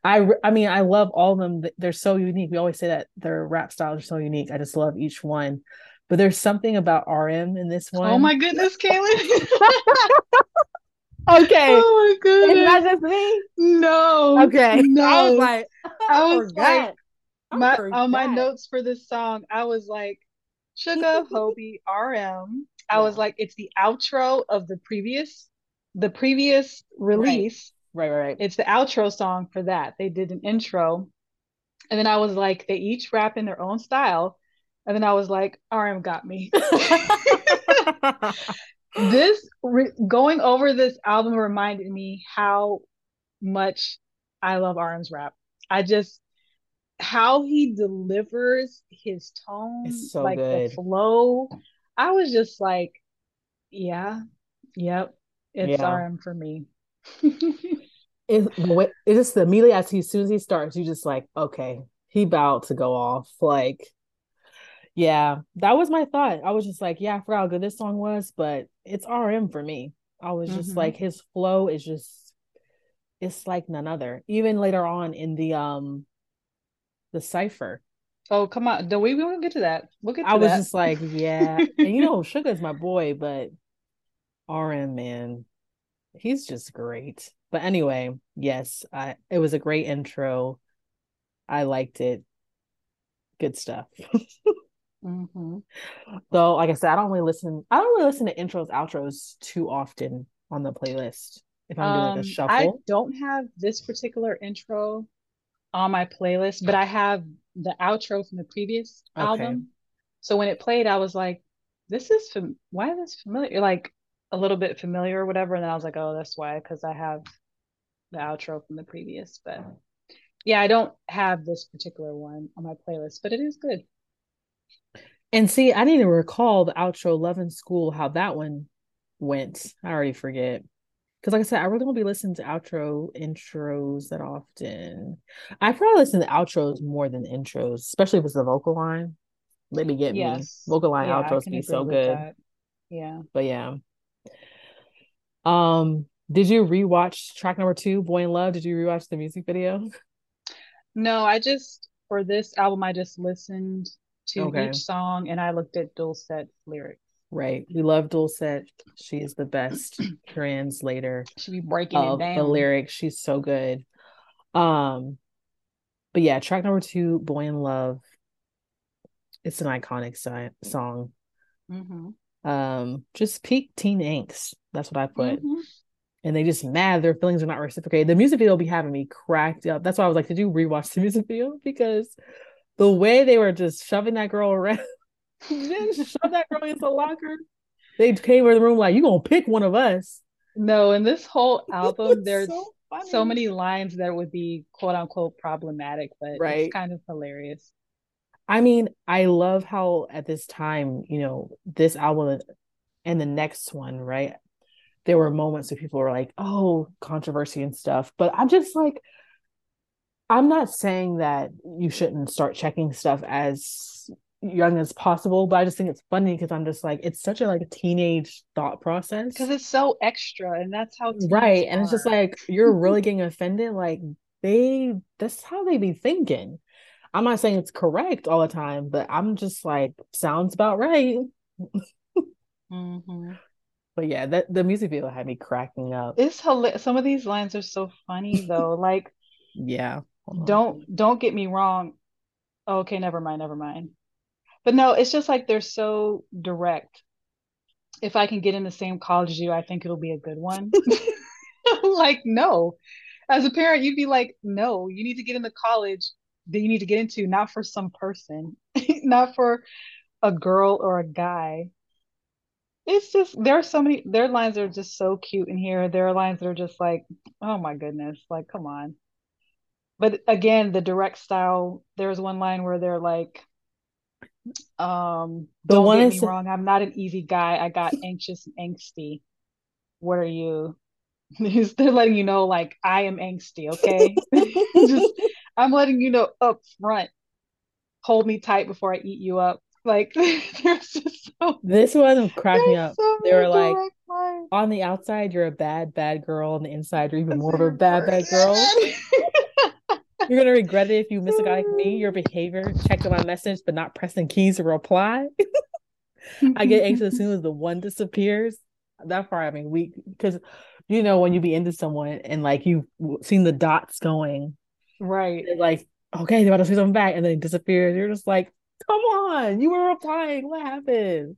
I I mean I love all of them. They're so unique. We always say that their rap styles are so unique. I just love each one. But there's something about RM in this one. Oh my goodness, Kaylin. okay. Oh my goodness. Is that just me? No. Okay. No. I was like, I, was like, my on my notes for this song, I was like, Suga Hobi RM. I yeah. was like, it's the outro of the previous, the previous release. Right. right, right. It's the outro song for that. They did an intro. And then I was like, they each rap in their own style. And then I was like, RM got me. this re- going over this album reminded me how much I love RM's rap. I just how he delivers his tone, so like good. the flow. I was just like, yeah, yep, it's yeah. RM for me. it's, it's just immediately as he as soon as he starts, you just like, okay, he about to go off. Like yeah, that was my thought. I was just like, yeah, I forgot how good this song was, but it's RM for me. I was just mm-hmm. like, his flow is just it's like none other. Even later on in the um the cipher. Oh come on, do we we won't get to that. We'll get. To I was that. just like, yeah, and you know, Suga's my boy, but RM man, he's just great. But anyway, yes, I it was a great intro. I liked it. Good stuff. mm-hmm. So, like I said, I don't really listen. I don't really listen to intros, outros too often on the playlist. If I'm doing like a Um, shuffle, I don't have this particular intro on my playlist, but I have the outro from the previous Okay. album. So when it played, I was like, "This is fam- why is this familiar?" Like a little bit familiar or whatever. And then I was like, "Oh, that's why," because I have the outro from the previous. But yeah, I don't have this particular one on my playlist, but it is good. And see, I didn't even recall the outro "Love in School" how that one went. I already forget. Because, like I said, I really don't be listening to outro intros that often. I probably listen to outros more than intros, especially if it's the vocal line. Let me get me. Vocal line Yeah, outros be so good. that. Yeah. But yeah. Um, did you rewatch track number two, Boy In Luv? Did you rewatch the music video? No, I just for this album I just listened to Okay. each song and I looked at Doolset's lyrics. Right. We love Dulcet. She is the best translator She be breaking it of the lyrics. She's so good. Um, but yeah, track number two, Boy In Luv. It's an iconic si- song. hmm Um, just peak teen angst. That's what I put. Mhm. And they just mad their feelings are not reciprocated. The music video will be having me cracked up. That's why I was like, did you rewatch the music video? Because the way they were just shoving that girl around, just shove that girl into the locker. They came in the room like, you gonna pick one of us. No, in this whole album, there's so so many lines that would be quote unquote problematic, but Right. it's kind of hilarious. I mean, I love how at this time, you know, this album and the next one, right? There were moments where people were like, oh, controversy and stuff. But I'm just like, I'm not saying that you shouldn't start checking stuff as young as possible, but I just think it's funny because I'm just like, it's such a like teenage thought process. Because it's so extra, and that's how Right. And it's just like, you're really getting offended. Like, they, that's how they be thinking. I'm not saying it's correct all the time, but I'm just like, sounds about right. Mhm. But yeah, that the music video had me cracking up. It's hilarious. Some of these lines are so funny though. Like, Yeah. Hold don't don't get me wrong. Okay, never mind, never mind. But no, it's just like they're so direct. If I can get in the same college as you, I think it'll be a good one. Like, no. As a parent, you'd be like, no, you need to get in the college that you need to get into, not for some person, not for a girl or a guy. It's just there are so many their lines are just so cute in here. There are lines that are just like, oh my goodness, like come on. But again, the direct style, there's one line where they're like, um, The don't one get is- me wrong, I'm not an easy guy. I got anxious and angsty. What are you? They're letting you know, like, I am angsty, okay? Just I'm letting you know up front. Hold me tight before I eat you up. Like there's just so This one cracked me up. so They were like, lines. on the outside, you're a bad, bad girl. On the inside, you're even more of a bad, bad girl. You're gonna regret it if you miss a guy like me. Your behavior, checking my message, but not pressing keys to reply. I get anxious as soon as the one disappears. That part, I mean, weak because you know when you be into someone and like you've seen the dots going, Right. like okay, they're about to say something back, and then it disappears. You're just like, come on, you were replying. What happened?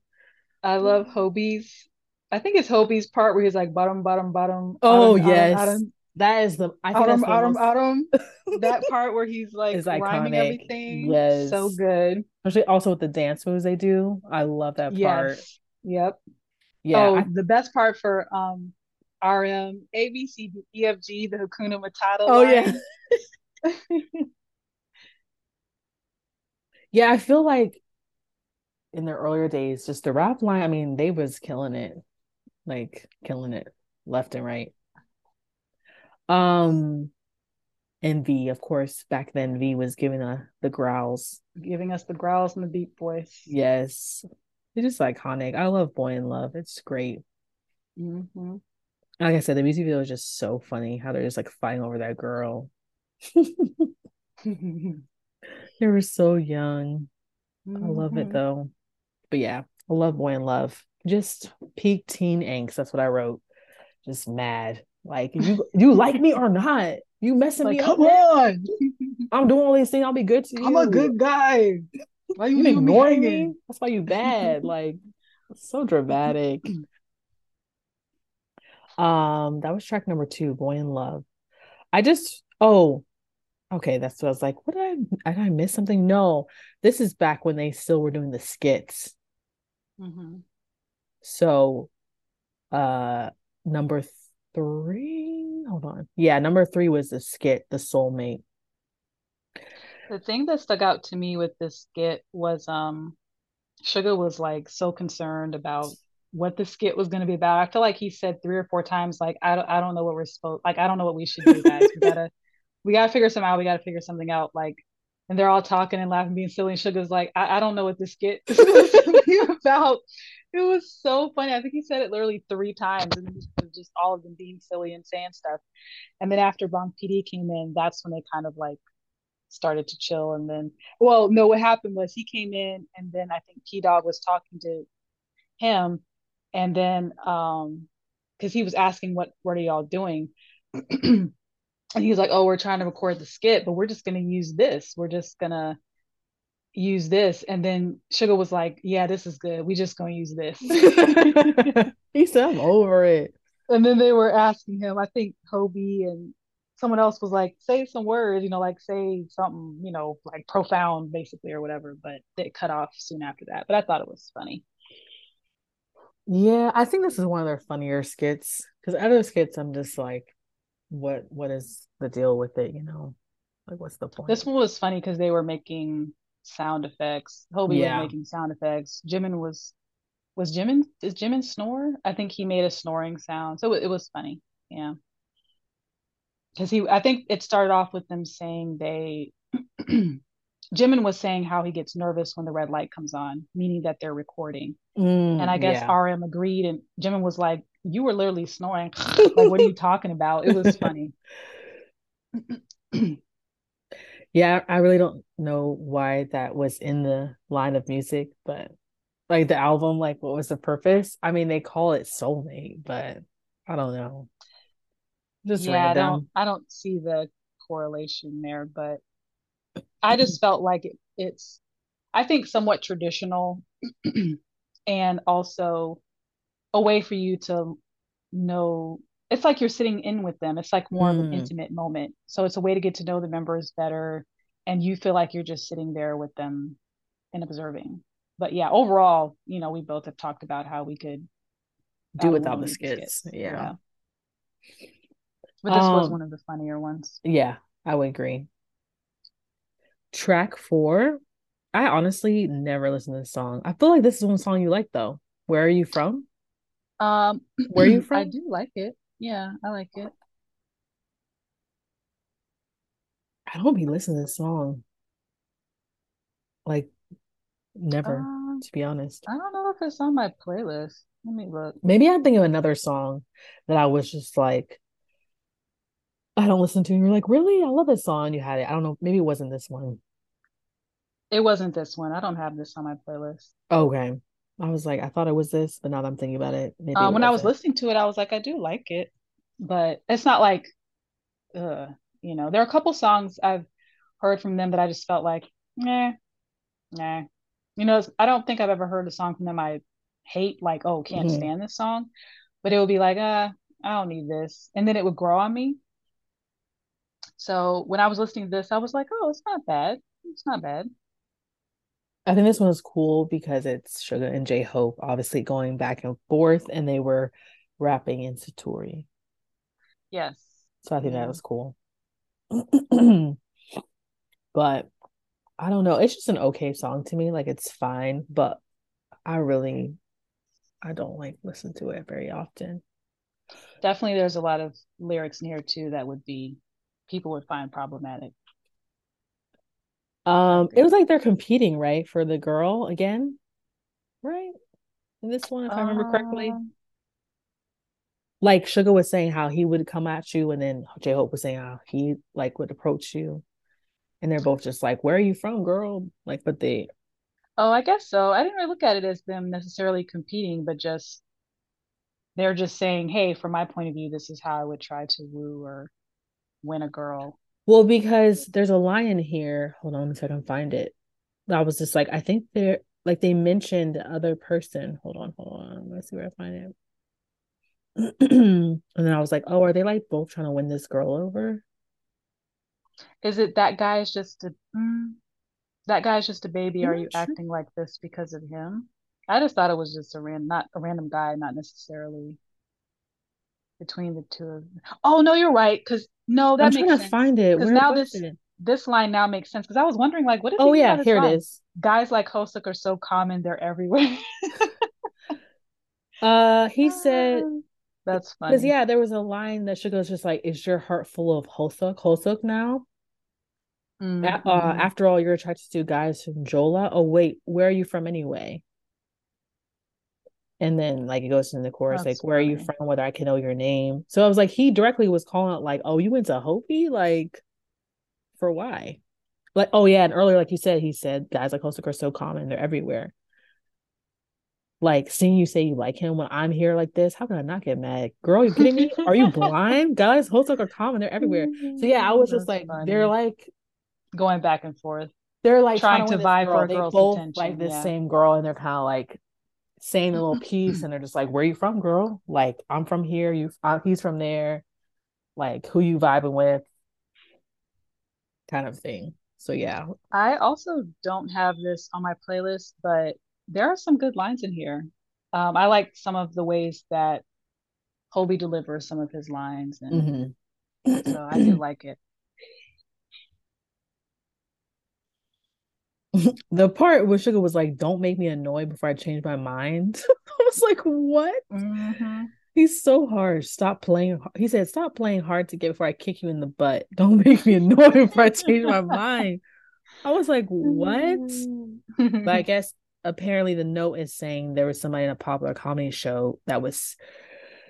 I love Hobi's. I think it's Hobi's part where he's like bottom, bottom, bottom. Oh autumn, yes, autumn, that is the. I think autumn, autumn, autumn. That part where he's like Is rhyming iconic. everything. Yes. So good. especially also with the dance moves they do. I love that part. Yep. Yeah, oh, I- the best part for um RM, A, B, C, D, E, F, G, the Hakuna Matata Oh, yeah. yeah. I feel like in their earlier days, just the rap line. I mean, they was killing it, like killing it left and right. Um, and V, of course, back then V was giving a the growls. Giving us the growls and the deep voice. Yes, it's just iconic. I love Boy In Luv. It's great. hmm Like I said, the music video is just so funny how they're just like fighting over that girl. they were so young. Mm-hmm. I love it mm-hmm. though. But yeah, I love Boy In Luv. Just peak teen angst. That's what I wrote. Just mad. Like you you like me or not? You messing like, me come up. Come on. I'm doing all these things. I'll be good to you. I'm a good guy. Why you, you ignoring me? That's why you bad. like so dramatic. Um, that was track number two, Boy In Luv. I just oh, okay, that's what I was like. What did I did I miss something? No, this is back when they still were doing the skits. Mm-hmm. So, uh, number three. Hold on. Yeah, number three was the skit, the soulmate. The thing that stuck out to me with this skit was um Suga was like so concerned about what the skit was going to be about. I feel like he said three or four times, like, I don't, I don't know what we're supposed, like, I don't know what we should do, guys. We gotta, we gotta figure some out. We gotta figure something out. Like, and they're all talking and laughing, being silly. And Suga's like, I, I don't know what this skit is about. It was so funny. I think he said it literally three times, and just all of them being silly and saying stuff. And then after Bang PD came in, that's when they kind of like started to chill. And then, well, no, what happened was he came in, and then I think Pdogg was talking to him, and then um, because he was asking what what are y'all doing, and he was like, oh, we're trying to record the skit, but we're just gonna use this. We're just gonna use this and then Suga was like yeah this is good we just gonna use this he said i'm over it and then they were asking him i think Hobi and someone else was like, say some words, you know, like say something, you know, like profound basically or whatever, but it cut off soon after that. But I thought it was funny. Yeah, I think this is one of their funnier skits because other skits, I'm just like, what what is the deal with it? You know, like what's the point? This one was funny because they were making sound effects. Hobi yeah. was making sound effects. Jimin was was Jimin is Jimin snore? I think he made a snoring sound, so it, it was funny. Yeah because he I think it started off with them saying they Jimin was saying how he gets nervous when the red light comes on, meaning that they're recording. Mm, and I guess yeah. RM agreed and Jimin was like, You were literally snoring. like, what are you talking about? It was funny. yeah, I really don't know why that was in the line of music, but like the album, like what was the purpose? I mean, they call it soulmate, but I don't know. Just yeah, I don't I don't see the correlation there, but I just felt like it, it's I think somewhat traditional and also a way for you to know it's like you're sitting in with them. It's like more mm. of an mm. intimate moment. So it's a way to get to know the members better and you feel like you're just sitting there with them and observing. But yeah, overall, you know, we both have talked about how we could do without the skits. skits. Yeah. yeah. But this um, was one of the funnier ones. Yeah, I would agree. Track four. I honestly never listened to this song. I feel like this is one song you like though. Where are you from? Um where are you from? I do like it. Yeah, I like it. I don't be listening to this song. Like never, um, to be honest. I don't know if it's on my playlist. Let me look. Maybe I'm thinking of another song that I was just like, I don't listen to. And you're like, really? I love this song. You had it. I don't know. Maybe it wasn't this one. It wasn't this one. I don't have this on my playlist. Okay. I was like, I thought it was this, but now that I'm thinking about it, maybe um, it when I was listening to it, I was like, I do like it, but it's not like, uh, you know, there are a couple songs I've heard from them that I just felt like, nah, nah. You know, I don't think I've ever heard a song from them I hate, like, oh, can't mm-hmm. stand this song, but it would be like, uh, I don't need this, and then it would grow on me. So when I was listening to this, I was like, oh, it's not bad. It's not bad. I think this one is cool because it's Suga and J-Hope obviously going back and forth, and they were rapping in satoori. Yes. So I think yeah. that was cool. but I don't know. It's just an okay song to me. Like it's fine, but I really I don't like listen to it very often. Definitely there's a lot of lyrics in here too that would be people would find problematic. Um, it was like they're competing, right, for the girl again, right? In this one, if I remember correctly. Um, like Suga was saying how he would come at you, and then J-Hope was saying how he like would approach you, and they're both just like, "Where are you from, girl?" Like, but they. Oh, I guess so. I didn't really look at it as them necessarily competing, but just they're just saying, "Hey, from my point of view, this is how I would try to woo or win a girl." Well, because there's a line in here. Hold on so I can find it. I was just like, I think they're like they mentioned the other person. Hold on, hold on. Let's see where I find it. and then I was like, oh, are they like both trying to win this girl over? Is it that guy is just a mm, that guy's just a baby? I'm are you sure. acting like this because of him? I just thought it was just a random, not a random guy, not necessarily between the two of them. Oh no, you're right. Because no, that I'm makes trying sense. to find it. Because now this it? this line now makes sense. Because I was wondering, like, what is? Oh yeah, here line? it is. Guys like Hoseok are so common; they're everywhere. uh, he said. That's funny. Because yeah, there was a line that Suga was just like, "Is your heart full of Hoseok? Hoseok now?" Mm-hmm. Uh, after all, you're attracted to guys from Jeolla. Oh wait, where are you from anyway? And then like it goes in the chorus, That's like, where funny. are you from? Whether I can know your name. So I was like, he directly was calling it like, oh, you went to Hobi? Like, for why? Like, oh yeah, and earlier, like you said, he said guys like Hoseok are so common, they're everywhere like seeing you say you like him when I'm here like this, how can I not get mad? Girl, you kidding me? Are you blind? Guys, Hoseok are common, they're everywhere. So yeah, I was just like, funny. they're like going back and forth. They're like trying, to vie for a they girl's both attention. like this yeah. same girl, and they're kind of like saying a little piece, and they're just like, "Where you from, girl? Like, I'm from here. You, uh, he's from there. Like, who you vibing with? Kind of thing." So yeah. I also don't have this on my playlist, but there are some good lines in here. Um, I like some of the ways that Hobi delivers some of his lines, and mm-hmm. so I do like it. the part where Suga was like, "Don't make me annoyed before I change my mind." I was like, "What?" Mm-hmm. He's so harsh. Stop playing. He said, "Stop playing hard to get before I kick you in the butt. Don't make me annoyed before I change my mind." I was like, "What?" but I guess apparently the note is saying there was somebody in a popular comedy show that was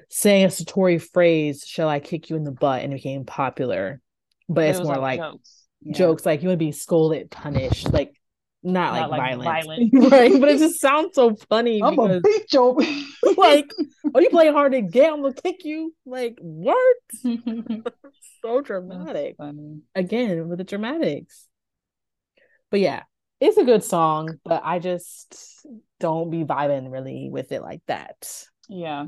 saying a satoori phrase, "Shall I kick you in the butt?" and it became popular. But it's more like, like jokes. Yeah. jokes. like you want to be scolded, punished, like not, not like, like violent, violent. right? But it just sounds so funny. I'm because, a beat you. like, are you playing hard to get? I'm gonna kick you. Like what? so dramatic. Again with the dramatics. But yeah, it's a good song, but I just don't be vibing really with it like that. Yeah.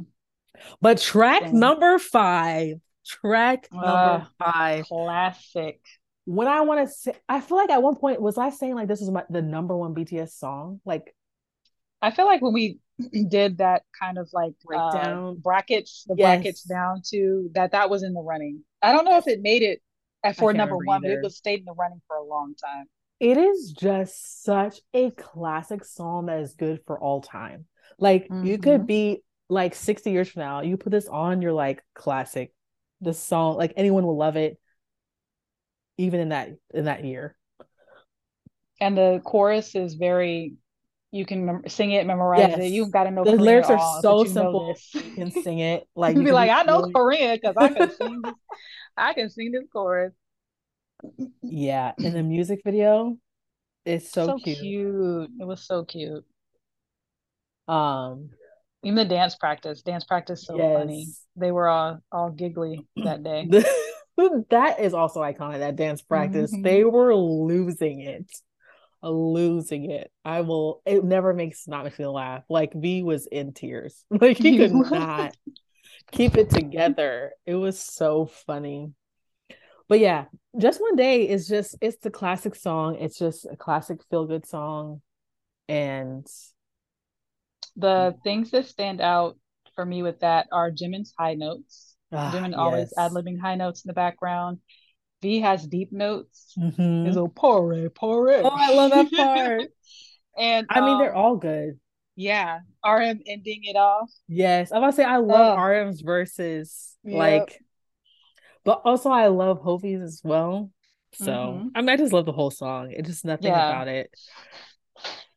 But track number five, track uh, number five, classic. When I want to say, I feel like at one point was I saying like this is my the number one BTS song? Like, I feel like when we did that kind of like breakdown uh, brackets, the yes. brackets down to that, that was in the running. I don't know if it made it at for number one, either. but it was stayed in the running for a long time it is just such a classic song that is good for all time. Like mm-hmm. you could mm-hmm. be like 60 years from now, you put this on, you're like classic. The song, like anyone will love it, even in that in that year. And the chorus is very you can mem- sing it, memorize yes. it. You've got to know the Korean lyrics are all, so simple. You can sing it like you be like, I know really... Korean because I can sing. This, I can sing this chorus. Yeah, in the music video, it's so, so cute. cute. It was so cute. Um, even the dance practice, dance practice, so yes. funny. They were all all giggly that day. that is also iconic. That dance practice, mm-hmm. they were losing it, losing it. I will. It never makes not make me laugh. Like V was in tears. Like he could not keep it together. It was so funny but yeah, just one day is just it's the classic song. It's just a classic feel good song, and the things that stand out for me with that are Jimin's high notes. Ah, Jimin yes. always ad libbing high notes in the background. V has deep notes. Mm-hmm. His little pore pore. Oh, I love that part. and I mean, they're um, all good. Yeah, RM ending it off. Yes, I'm about to say I love uh, RM's verses. Yep. Like but also, I love Hobi's as well. So mm-hmm. I mean, I just love the whole song. It's just nothing yeah. about it.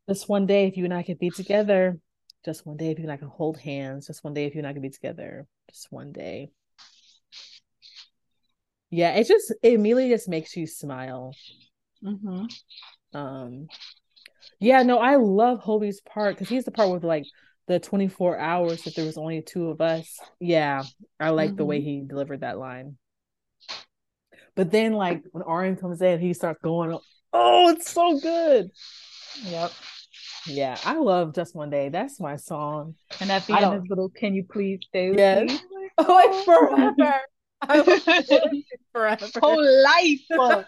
Just one day, if you and I could be together. Just one day, if you and I could hold hands. Just one day, if you and I could be together. just one day. Yeah, it just it immediately just makes you smile. Mm-hmm. Um, yeah, no, I love Hobi's part because he's the part with like the 24 hours if there was only two of us. Yeah, I like mm-hmm. the way mm-hmm. he delivered that line. But then, like when RM comes in, he starts going, "Oh, it's so good." Yep. Yeah, I love Just One Day. That's my song. And at the end, his little "Can you please stay with yes. me?" Like forever. forever. Whole life.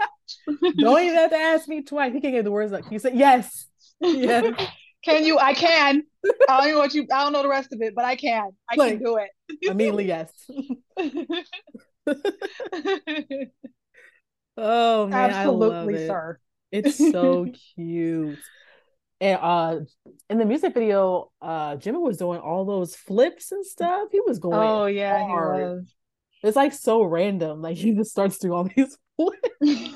Don't even have to ask me twice. He can't get the words like you said yes. Yes. Can you? I can. I don't know what you. I don't know the rest of it, but I can. I like, can do it. Immediately, yes. oh man, absolutely, sir. It's so cute. And uh in the music video, uh Jimin was doing all those flips and stuff. He was going. Oh yeah, hard. he was. It's like so random. Like he just starts doing all these flips.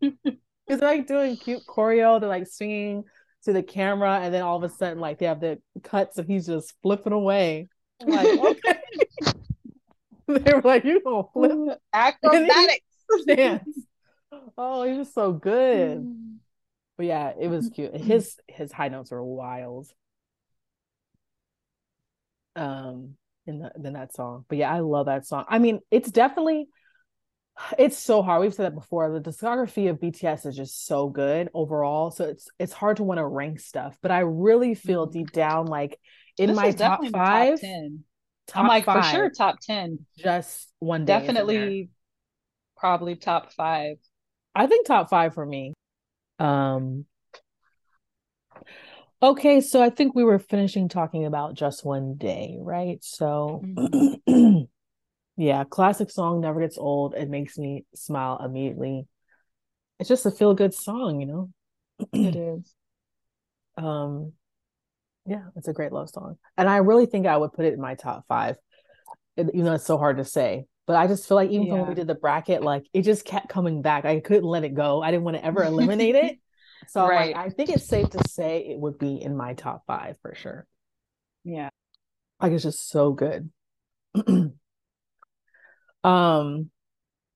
He's like doing cute choreo. They're like swinging to the camera, and then all of a sudden, like they have the cuts, and he's just flipping away. I'm like, okay. they were like, "You gonna flip acrobatics dance?" Oh, he was so good. Mm. But yeah, it was cute. His his high notes were wild. Um, in the in that song. But yeah, I love that song. I mean, it's definitely it's so hard. We've said that before. The discography of BTS is just so good overall. So it's it's hard to want to rank stuff. But I really feel mm-hmm. deep down like in this my top five, top 10. Top I'm like five, for sure top 10. Just one day. Definitely probably top five. I think top five for me. Um Okay, so I think we were finishing talking about just one day, right? So mm-hmm. Yeah, classic song never gets old. It makes me smile immediately. It's just a feel good song, you know. it is. Um, yeah, it's a great love song, and I really think I would put it in my top five. Even though it's so hard to say, but I just feel like even yeah. when we did the bracket, like it just kept coming back. I couldn't let it go. I didn't want to ever eliminate it. So right. like, I think it's safe to say it would be in my top five for sure. Yeah. Like it's just so good. Um,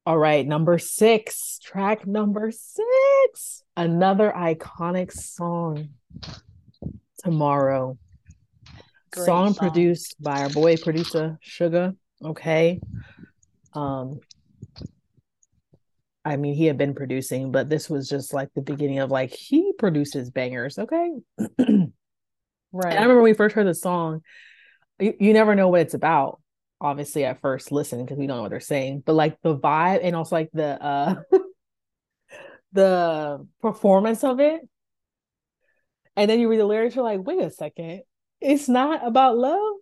all right, number six, track number six, another iconic song. Tomorrow. Song, song, produced by our boy producer Suga. Okay. Um, I mean, he had been producing, but this was just like the beginning of like he produces bangers. Okay. right. And I remember when we first heard the song, you, you never know what it's about obviously at first listen because we don't know what they're saying, but like the vibe and also like the uh the performance of it. And then you read the lyrics, you're like, wait a second, it's not about love.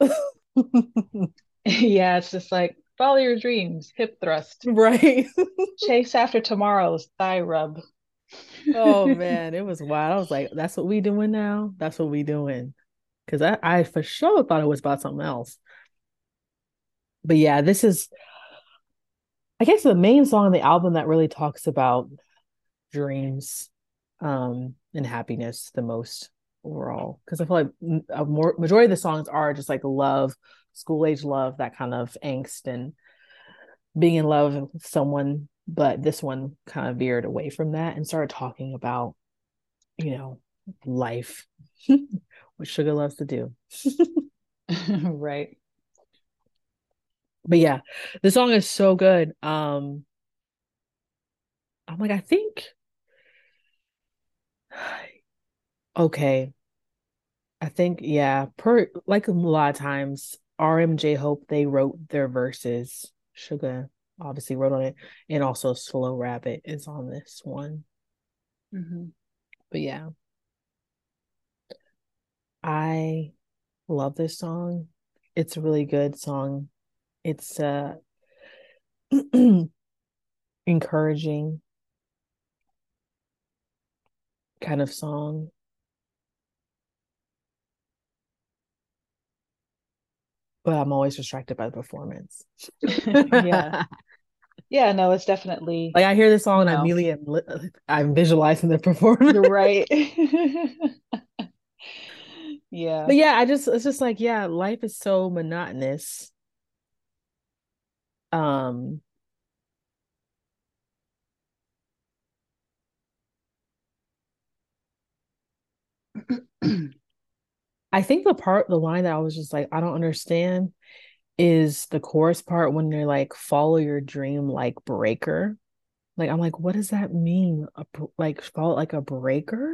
yeah, it's just like follow your dreams, hip thrust. Right. Chase after tomorrow's thigh rub. oh man, it was wild. I was like, that's what we doing now? That's what we doing. Cause I, I for sure thought it was about something else but yeah, this is I guess the main song on the album that really talks about dreams um and happiness the most overall because I feel like a more majority of the songs are just like love, school age love, that kind of angst and being in love with someone. But this one kind of veered away from that and started talking about, you know, life, what Suga loves to do. right but yeah, the song is so good. Um I'm like, I think okay. I think, yeah, per like a lot of times, RM J-Hope, they wrote their verses. Suga obviously wrote on it, and also Slow Rabbit is on this one. Mm-hmm. But yeah, I love this song. It's a really good song it's uh encouraging kind of song but i'm always distracted by the performance. Yeah. Yeah no it's definitely like i hear the song and i immediately am i'm visualizing the performance. Right. Yeah. But yeah i just it's just like yeah life is so monotonous. Um I think the part, the line that I was just like, I don't understand is the chorus part when they're like, follow your dream like breaker. Like, I'm like, what does that mean? A, like, follow like a breaker?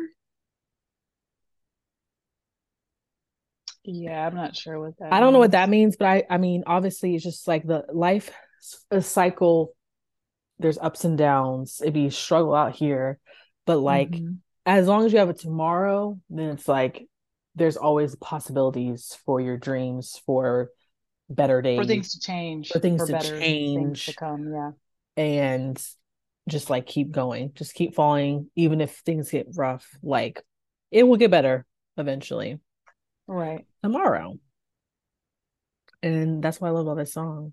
Yeah, I'm not sure what that I don't know what that means, but I I mean, obviously it's just like the life a cycle. There's ups and downs. If you struggle out here, but like mm-hmm. as long as you have a tomorrow, then it's like there's always possibilities for your dreams for better days for things to change for things for to change things to come yeah. And just like keep going just keep falling even if things get rough like it will get better eventually. Right. Tomorrow. And that's why i love about this song.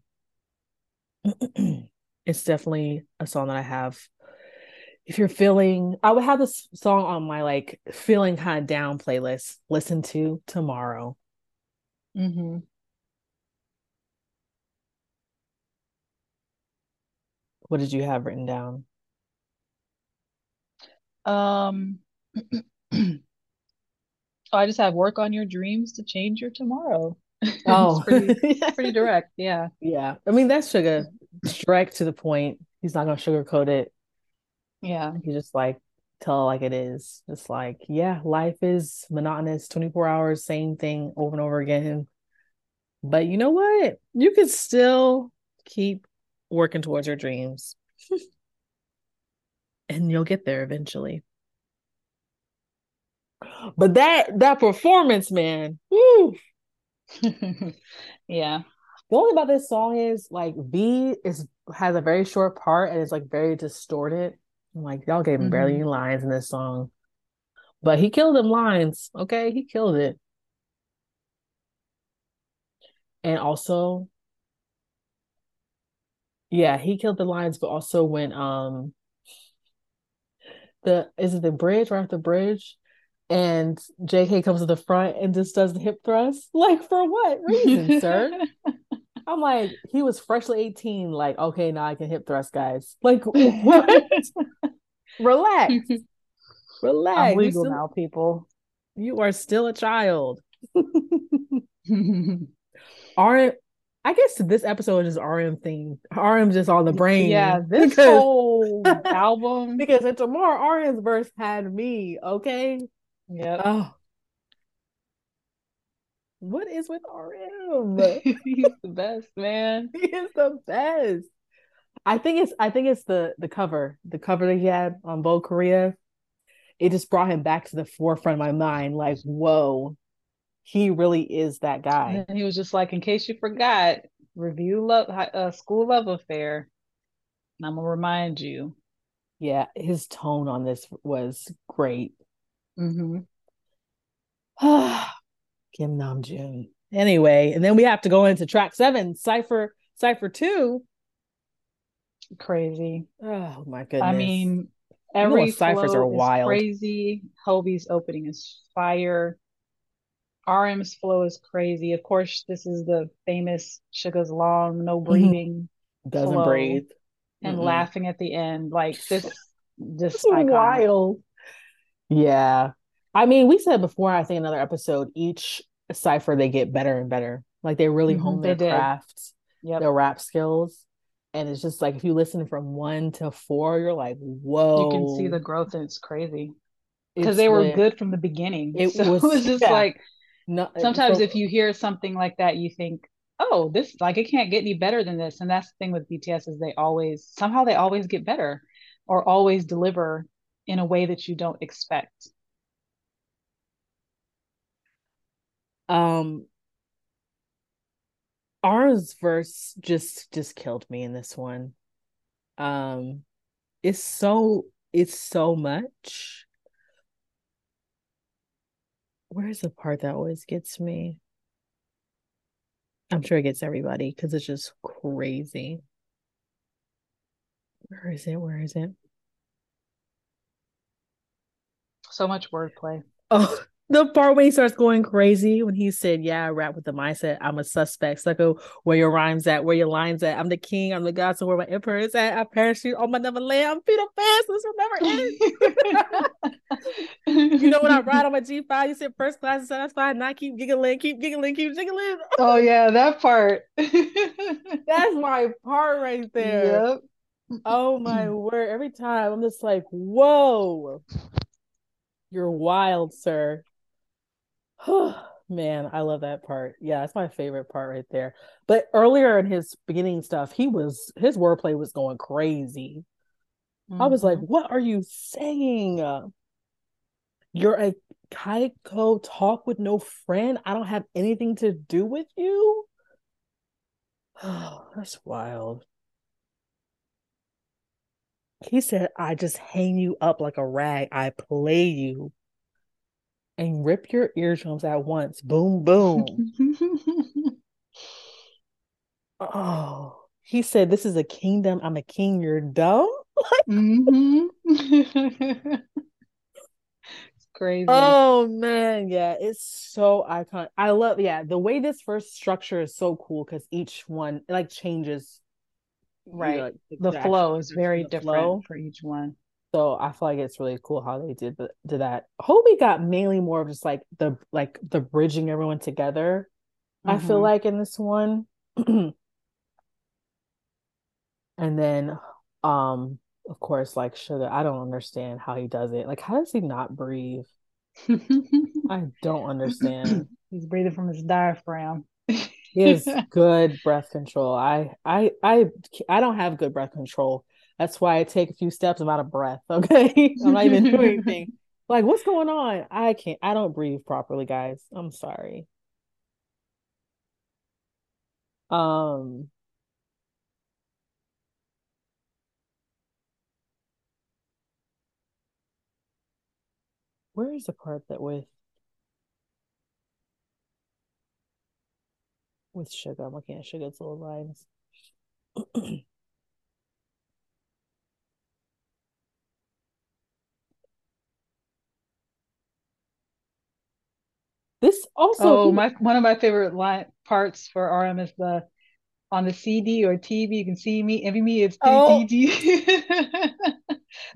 It's definitely a song that i have if you're feeling i would have this song on my like feeling kind of down playlist listen to tomorrow mm-hmm. what did you have written down um I just have work on your dreams to change your tomorrow. Oh, pretty, pretty direct. Yeah. Yeah. I mean, that's Suga direct to the point. He's not going to sugarcoat it. Yeah. He just like tell like it is. Just like, yeah, life is monotonous, 24 hours, same thing over and over again. But you know what? You can still keep working towards your dreams. and you'll get there eventually. But that that performance, man, woo. yeah. The only about this song is like V is has a very short part and it's like very distorted. Like y'all gave him mm-hmm. barely any lines in this song. But he killed them lines. Okay, he killed it. And also, yeah, he killed the lines, but also when um the is it the bridge right after the bridge and JK comes to the front and just does the hip thrust. Like for what reason, sir? I'm like, he was freshly 18, like, okay, now I can hip thrust, guys. Like, what? Relax. Relax. I'm legal still, now, people. You are still a child. RM, I guess this episode is RM theme. RM just on the brain. Yeah, this because, whole album. Because it's tomorrow RM's verse had me, okay? Yeah. Oh. What is with RM? He's the best, man. He is the best. I think it's I think it's the the cover, the cover that he had on Bold Korea. It just brought him back to the forefront of my mind. Like, whoa, he really is that guy. And he was just like, in case you forgot, review love, uh, Skool Luv Affair. And I'm gonna remind you. Yeah, his tone on this was great. Mm-hmm. Kim Namjoon. Anyway, and then we have to go into track seven, Cypher, Cypher Two. Crazy. Oh my goodness. I mean, every you ciphers are wild. Crazy. Hobi's opening is fire. RM's flow is crazy. Of course, this is the famous Suga's long, no mm-hmm. breathing. Doesn't breathe. And mm-hmm. laughing at the end. Like this just wild. Yeah. I mean, we said before, I think another episode, each cipher they get better and better. Like they really mm-hmm, hone their craft, yep. their rap skills. And it's just like if you listen from one to four, you're like, whoa. You can see the growth and it's crazy. Because they were good from the beginning. It so was, it was just yeah. like no, sometimes so, if you hear something like that, you think, oh, this like it can't get any better than this. And that's the thing with BTS is they always somehow they always get better or always deliver in a way that you don't expect. Um R's verse just just killed me in this one. Um it's so it's so much. Where's the part that always gets me? I'm sure it gets everybody because it's just crazy. Where is it? Where is it? So much wordplay. Oh, the part when he starts going crazy when he said, Yeah, I rap with the mindset. I'm a suspect. Sucko, where your rhymes at? Where your lines at? I'm the king. I'm the god. So where my emperor is at? I parachute on my Neverland. I'm Peter Fast. This will never end. you know, when I ride on my G5, you said first class is satisfied. And I keep giggling, keep giggling, keep giggling. oh, yeah, that part. That's my part right there. Yep. Oh, my word. Every time I'm just like, Whoa. You're wild, sir. Man, I love that part. Yeah, that's my favorite part right there. But earlier in his beginning stuff, he was his wordplay was going crazy. Mm-hmm. I was like, mm-hmm. "What are you saying? You're a Kaiko talk with no friend. I don't have anything to do with you." Oh, that's wild. He said, "I just hang you up like a rag. I play you." And rip your eardrums at once. Boom, boom. oh, he said, This is a kingdom. I'm a king. You're dumb. mm-hmm. it's crazy. Oh, man. Yeah, it's so iconic. I love, yeah, the way this first structure is so cool because each one like changes. Right. You know, like, the, flow is very different flow. for each one. So I feel like it's really cool how they did the, did that. Hobi got mainly more of just like the like the bridging everyone together. Mm-hmm. I feel mm-hmm. like in this one. and then um of course like Suga i don't understand how he does it like how does he not breathe i don't understand he's breathing from his diaphragm he has good breath control i i i i don't have good breath control that's why I take a few steps. I'm out of breath. Okay. I'm not even doing anything. Like, what's going on? I can't, I don't breathe properly, guys. I'm sorry. Um, where is the part that with with Suga? I'm looking at Suga's little lines. This also Oh, my one of my favorite line parts for RM is the on the CD or TV, you can see me, envy me, it's oh.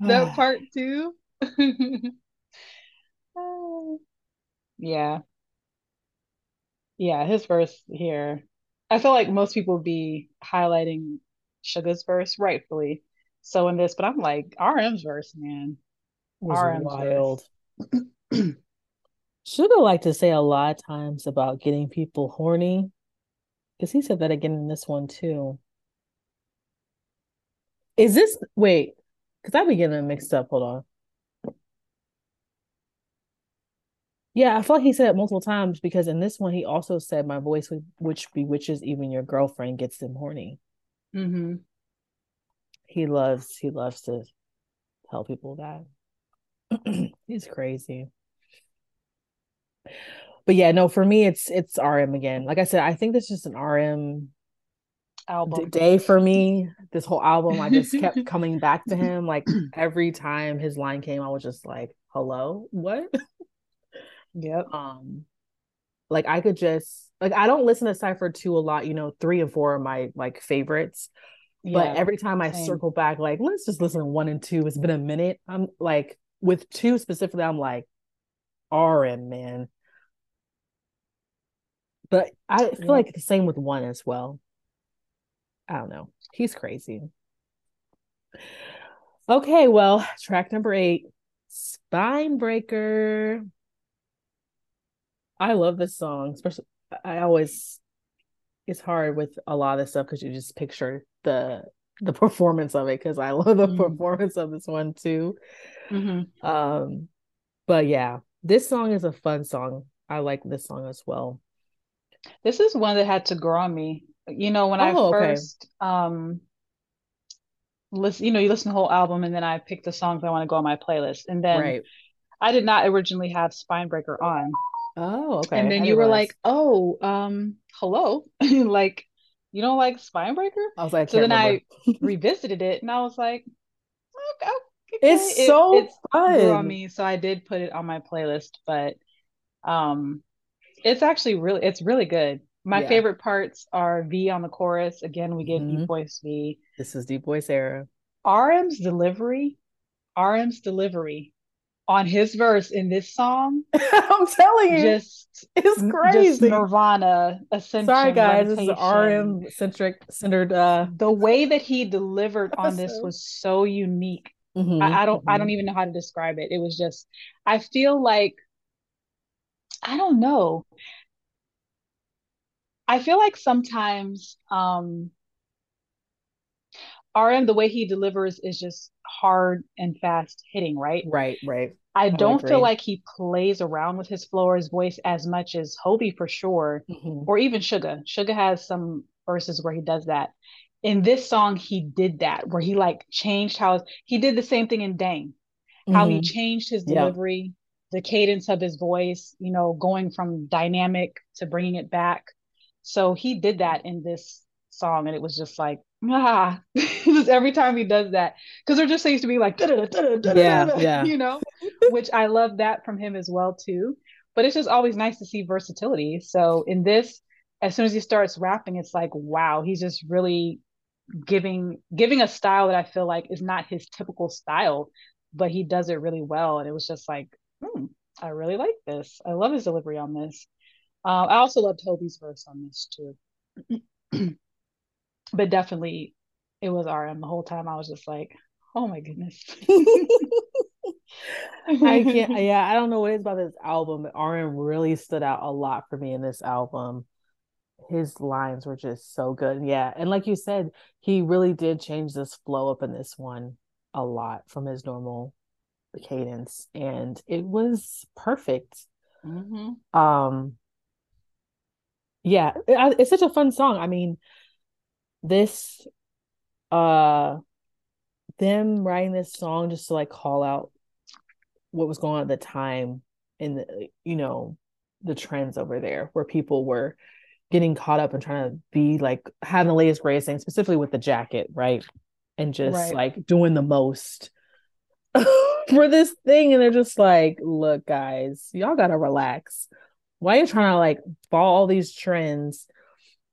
that part too. yeah. Yeah, his verse here. I feel like most people be highlighting Suga's verse rightfully. So in this, but I'm like RM's verse, man. Was RM's wild. Suga like to say a lot of times about getting people horny. Because he said that again in this one too. Is this wait? Because I be getting mixed up. Hold on. Yeah, I feel like he said it multiple times because in this one he also said my voice which bewitches even your girlfriend gets them horny. Mm-hmm. He loves he loves to tell people that. He's crazy but yeah, no, for me it's it's RM again. Like I said, I think this is just an RM album day for me. This whole album, I just kept coming back to him. Like every time his line came, I was just like, "Hello, what?" Yep. Um, like I could just like I don't listen to Cypher two a lot. You know, three and four are my like favorites. Yeah, but every time I same. circle back, like let's just listen to one and two. It's been a minute. I'm like with two specifically, I'm like, RM man. But I feel yeah. like the same with one as well. I don't know. He's crazy. Okay, well, track number eight, Spine Breaker. I love this song, especially I always it's hard with a lot of stuff because you just picture the the performance of it because I love the mm-hmm. performance of this one too. Mm-hmm. Um, but yeah, this song is a fun song. I like this song as well. This is one that had to grow on me. You know, when oh, I first okay. um listen, you know, you listen to the whole album and then I pick the songs I want to go on my playlist. And then right. I did not originally have Spinebreaker on. Oh, okay. And then you were like, "Oh, um, hello." like, you don't like Spinebreaker? I was like, so then remember. I revisited it and I was like, okay, it's it, so it's fun. on me. So I did put it on my playlist, but Um, it's actually really it's really good. My yeah. favorite parts are V on the chorus. Again, we get mm-hmm. deep voice V. This is deep voice era. RM's delivery, RM's delivery on his verse in this song. I'm telling you, just it's crazy. Just Nirvana ascension. Sorry, guys, this is RM centric centered. Uh... The way that he delivered on this was so unique. Mm-hmm, I, I, don't. Mm-hmm. I don't even know how to describe it. It was just. I feel like. I don't know. I feel like sometimes um RM, the way he delivers is just hard and fast hitting, right? Right, right. I don't feel like he plays around with his flow or his voice as much as Hobi for sure, mm-hmm. or even Suga. Suga has some verses where he does that. In this song, he did that where he like changed how he did the same thing in Dang, mm-hmm. how he mm-hmm. changed his delivery. The cadence of his voice, you know, going from dynamic to bringing it back. So he did that in this song, and it was just like ah, just every time he does that, because there just seems to be like, yeah, yeah, you know, which I love that from him as well too. But it's just always nice to see versatility. So in this, as soon as he starts rapping, it's like, wow, he's just really giving giving a style that I feel like is not his typical style, but he does it really well. And it was just like, hmm, I really like this. I love his delivery on this. Uh, I also loved Toby's verse on this too. but definitely it was RM the whole time. I was just like, oh my goodness. I can't yeah, I don't know what it is about this album, but RM really stood out a lot for me in this album. His lines were just so good. Yeah. And like you said, he really did change this flow up in this one a lot from his normal cadence. And it was perfect. Mm-hmm. Um yeah, it, it's such a fun song. I mean, this uh them writing this song just to like call out what was going on at the time in the you know the trends over there where people were getting caught up and trying to be like having the latest greatest thing specifically with the jacket right and just right. like doing the most for this thing and they're just like look guys y'all gotta relax why are you trying to like follow all these trends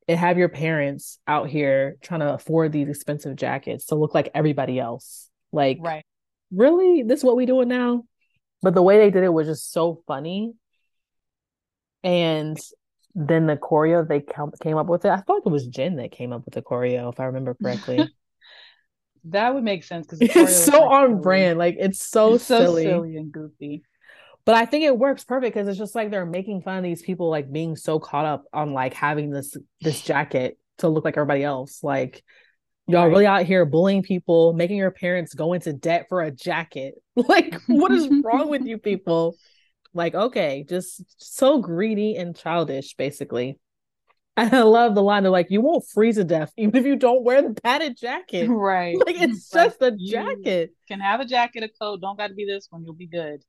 and have your parents out here trying to afford these expensive jackets to look like everybody else. Like, right. really? This is what we doing now? But the way they did it was just so funny. And then the choreo they came up with it. I thought it was Jen that came up with the choreo, if I remember correctly. that would make sense because it's so like on silly. brand. Like it's so it's silly. so silly and goofy but I think it works perfect because it's just like they're making fun of these people like being so caught up on like having this this jacket to look like everybody else. Like y'all right. really out here bullying people, making your parents go into debt for a jacket. Like, what is wrong with you people? Like, okay, just so greedy and childish, basically. And I love the line. They're like, "You won't freeze to death even if you don't wear the padded jacket." Right. Like it's just a jacket. Can have a jacket, a coat. Don't got to be this one. You'll be good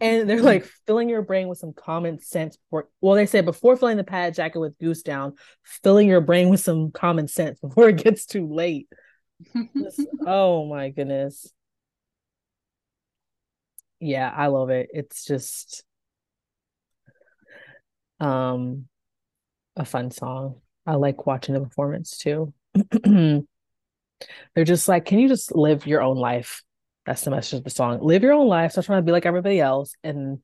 and they're like filling your brain with some common sense before, well they say before filling the padded jacket with goose down filling your brain with some common sense before it gets too late oh my goodness yeah i love it it's just um a fun song i like watching the performance too they're just like can you just live your own life that's the message of the song. Live your own life. Stop trying to be like everybody else and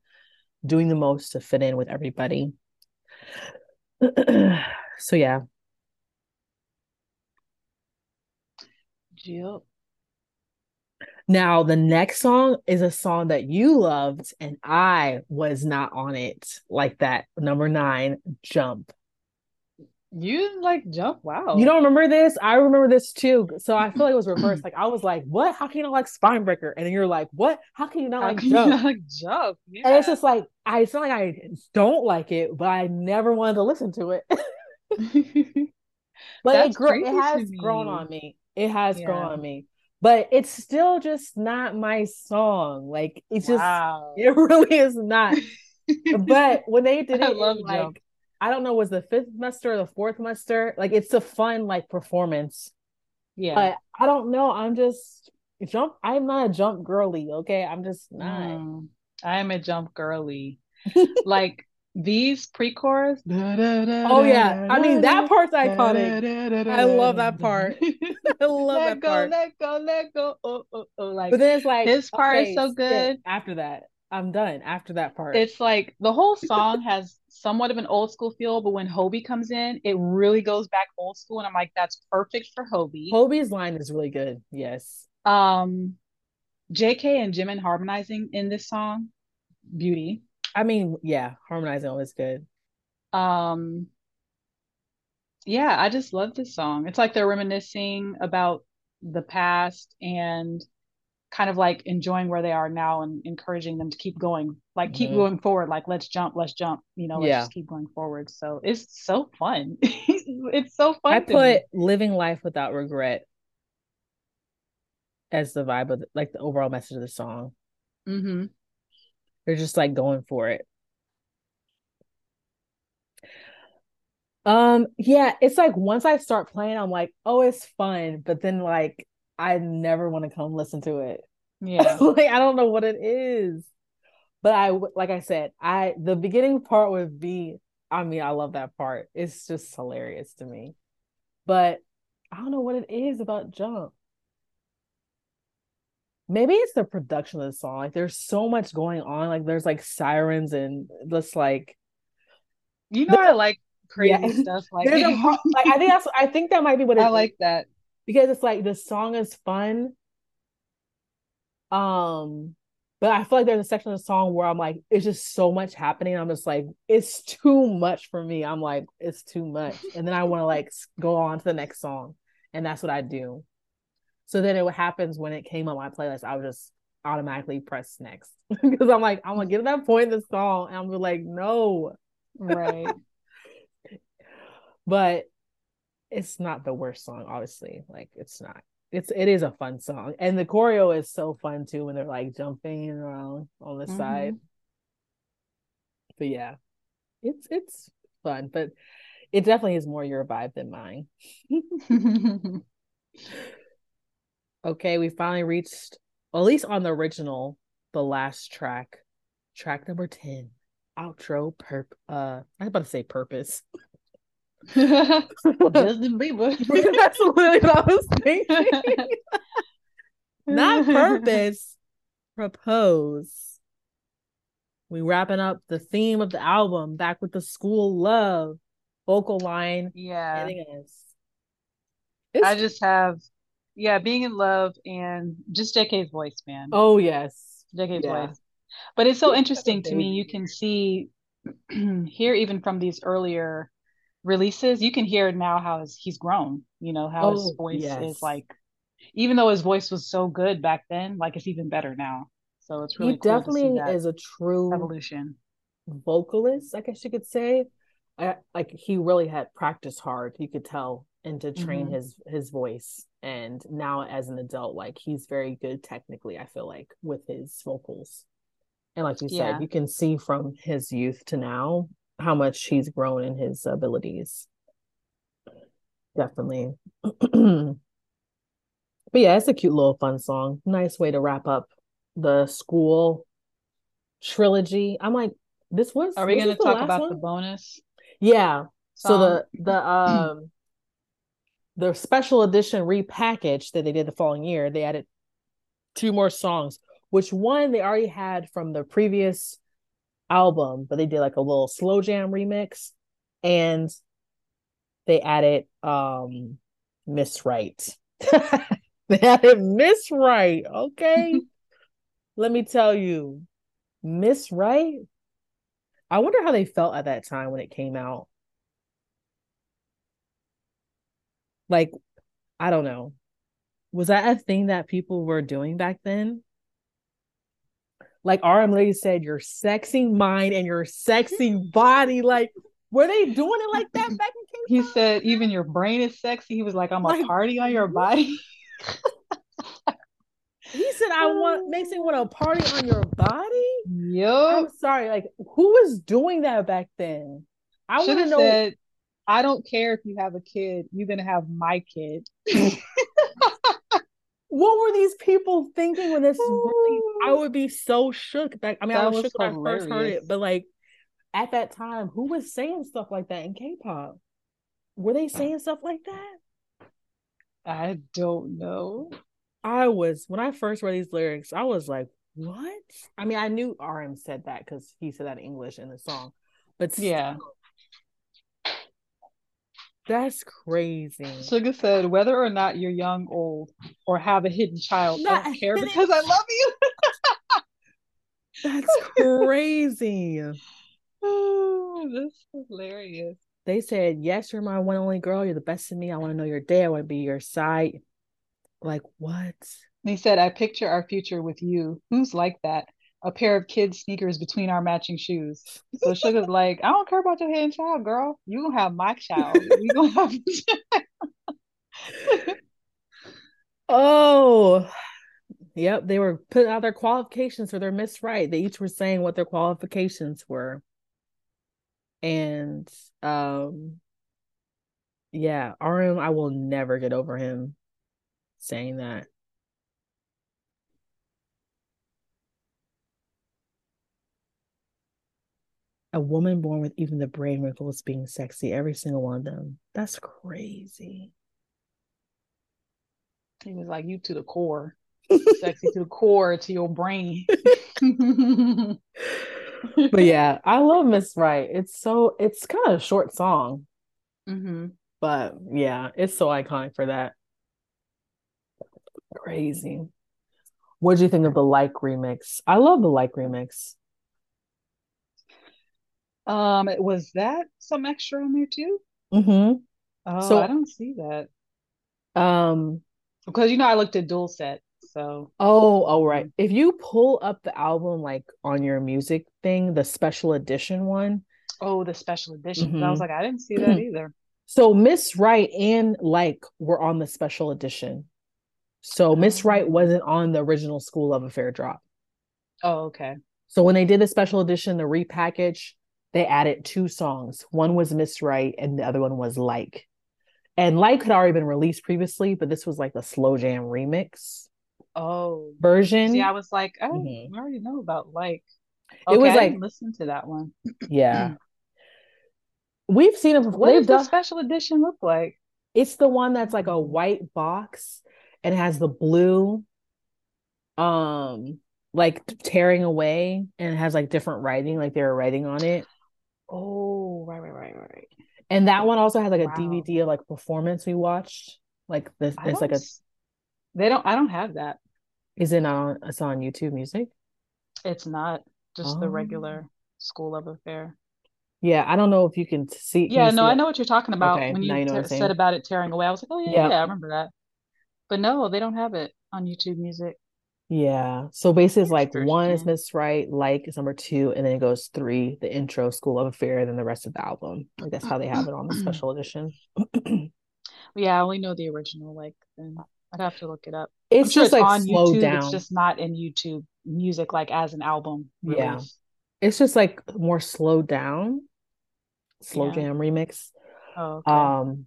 doing the most to fit in with everybody. so yeah. Yep. Now the next song is a song that you loved and I was not on it like that. Number nine, Jump. You like jump? Wow. You don't remember this? I remember this too. So I feel like it was reversed. like I was like, "What? How can you not like Spinebreaker?" And then you're like, "What? How can you not How like jump?" Not like jump? Yeah. And it's just like I it's not like I don't like it, but I never wanted to listen to it. but it, gr- it has grown on me. It has yeah. grown on me. But it's still just not my song. Like it's wow. just it really is not. but when they did it, I love like, jump I don't know was the fifth muster or the fourth muster. Like it's a fun like performance. Yeah. But I don't know. I'm just jump. I'm not a jump girly. Okay. I'm just not. Mm, I am a jump girly. like these pre-chorus. Oh yeah, I mean that part's iconic. I love that part. I love let that go, part. let go, let go. Oh, oh, oh. Like, But then it's like his part okay, is so good. After that, I'm done. After that part, It's like the whole song has somewhat of an old school feel, but when Hobi comes in, it really goes back old school, and I'm like, that's perfect for Hobi. Hobi's line is really good. Yes. Um, J.K. and Jimin harmonizing in this song, beauty. I mean, yeah, harmonizing always good. Um, yeah, I just love this song. It's like they're reminiscing about the past and kind of like enjoying where they are now and encouraging them to keep going, like keep Mhm. going forward. Like let's jump, let's jump. You know, let's Yeah. just keep going forward. So it's so fun. it's so fun. I put me. living life without regret as the vibe of the, like the overall message of the song. mm-hmm. They're just like going for it. Um, yeah, it's like once I start playing, I'm like, oh, it's fun, but then like I never want to come listen to it. Yeah. like I don't know what it is. But I like I said, I the beginning part would be I mean, I love that part. It's just hilarious to me. But I don't know what it is about Jump. Maybe it's the production of the song. Like there's so much going on. Like there's like sirens and just like You know, I like crazy Yeah. stuff like a like I think that's I think that might be what it I is. like that. Because it's like the song is fun. Um, but I feel like there's a section of the song where I'm like, it's just so much happening. I'm just like, it's too much for me. I'm like, it's too much, and then I want to like go on to the next song, and that's what I do. So then it happens when it came on my playlist, I would just automatically press next because I'm like, I'm gonna get to that point in the song, and I'm like, no, Right. but it's not the worst song obviously. Like it's not it's it is a fun song. And the choreo is so fun too when they're like jumping around on the side. But yeah it's it's fun but it definitely is more your vibe than mine. Okay we finally reached well, at least on the original the last track track number 10 outro perp uh i was about to say purpose Justin Bieber. That's literally what I was thinking. Not purpose. Propose. We wrapping up the theme of the album back with the school love vocal line. Yeah. hitting us. I just have, yeah, being in love and just JK's voice, man. oh yes. JK's yeah. voice. But it's so He's such a interesting to me. You can see here, even from these earlier releases, you can hear now how his, he's grown. You know how his Oh, voice yes. is like, even though his voice was so good back then, like it's even better now. So it's really he cool definitely is a true evolution. vocalist, I guess you could say. I, like he really had practiced hard, you could tell, and to train Mhm. his his voice. And now as an adult, like he's very good technically, I feel like, with his vocals. And like you Yeah. said, you can see from his youth to now how much he's grown in his abilities. Definitely. but yeah, it's a cute little fun song. Nice way to wrap up the school trilogy. I'm like, this was. Are we going to talk about one? the bonus? Yeah. So the the um the special edition repackaged that they did the following year, they added two more songs, which one they already had from the previous album, but they did like a little slow jam remix and they added um Miss Right. they added Miss Right, okay? Let me tell you, Miss Right. I wonder how they felt at that time when it came out. Like, I don't know. Was that a thing that people were doing back then? Like RM Lady said, your sexy mind and your sexy body. Like, were they doing it like that back in He K-pop? said, even your brain is sexy. He was like, I'm a Like, party on your body. He said, I want makes me want to party on your body. Yup. I'm sorry, like who was doing that back then? I want to have know said, I don't care if you have a kid. You're going to have my kid. what were these people thinking when this really I would be so shook back. I mean, I was, was shook when I first heard it, but like at that time, who was saying stuff like that in K-pop? Were they saying stuff like that? I don't know. I was when I first read these lyrics, I was like, "What?" I mean, I knew RM said that because he said that in English in the song, but still, Yeah. That's crazy. Suga said, whether or not you're young, old, or have a hidden child, I don't care because I love you. That's crazy. Oh, this is hilarious. They said, "Yes, you're my one only girl. You're the best of me. I want to know your day. I want to be your side." Like what? He said, I picture our future with you. Who's like that? A pair of kids' sneakers between our matching shoes. So Suga's like, I don't care about your hidden child, girl. You gonna have my child. We gonna have Oh, yep. They were putting out their qualifications for their Miss Right. They each were saying what their qualifications were. And um yeah, RM, I will never get over him saying that. A woman born with even the brain wrinkles being sexy, every single one of them. That's crazy. He was like, you to the core. Sexy to the core, to your brain. but yeah, I love Miss Right. It's so it's kind of a short song, hmm but yeah, it's so iconic for that. Crazy. What do you think of the like remix? I love the like remix. Um, was that some extra on there too? Mm-hmm. Oh, So- I don't see that. Um, Because you know I looked at Doolset, so oh, all right. If you pull up the album like on your music thing, the special edition one, oh the special edition. I Mhm. was like, I didn't see that either. so Miss Right and Like were on the special edition. So Miss Oh. wasn't on the original Skool Luv Affair drop. Oh, okay. So when they did the special edition, the repackage, they added two songs. One was Miss Right and the other one was Like. And Like had already been released previously, but this was like a slow jam remix Oh, version. see, I was like, oh, Mhm. I already know about like. It was I like- listen to that one. yeah. We've seen it. What does the special edition look like? it's the one that's like a white box and has the blue um like tearing away and has like different writing, like they were writing on it. Oh, right, right, right, right. And that one also has like a Wow. DVD of like performance we watched. Like this, it's like a They don't. I don't have that. is it on it's on YouTube Music? It's not just the Oh. regular Skool Luv Affair. Yeah, I don't know if you can see. Yeah, no, see I know what you're talking about Okay, when you you know t- said about it tearing away. I was like, oh yeah, Yeah. yeah, I remember that. But no, they don't have it on YouTube Music. Yeah. So basically, it's like one is Miss Right, like is number two, and then it goes three, the intro, Skool Luv Affair, and then the rest of the album. Like that's how they have it on the special edition. Yeah, I only know the original. Like, then I'd have to look it up. It's sure just it's like on slowed YouTube. down. It's just not in YouTube Music like as an album Yeah. It's just like more slowed down, slow Yeah. jam remix. Oh, okay. Um,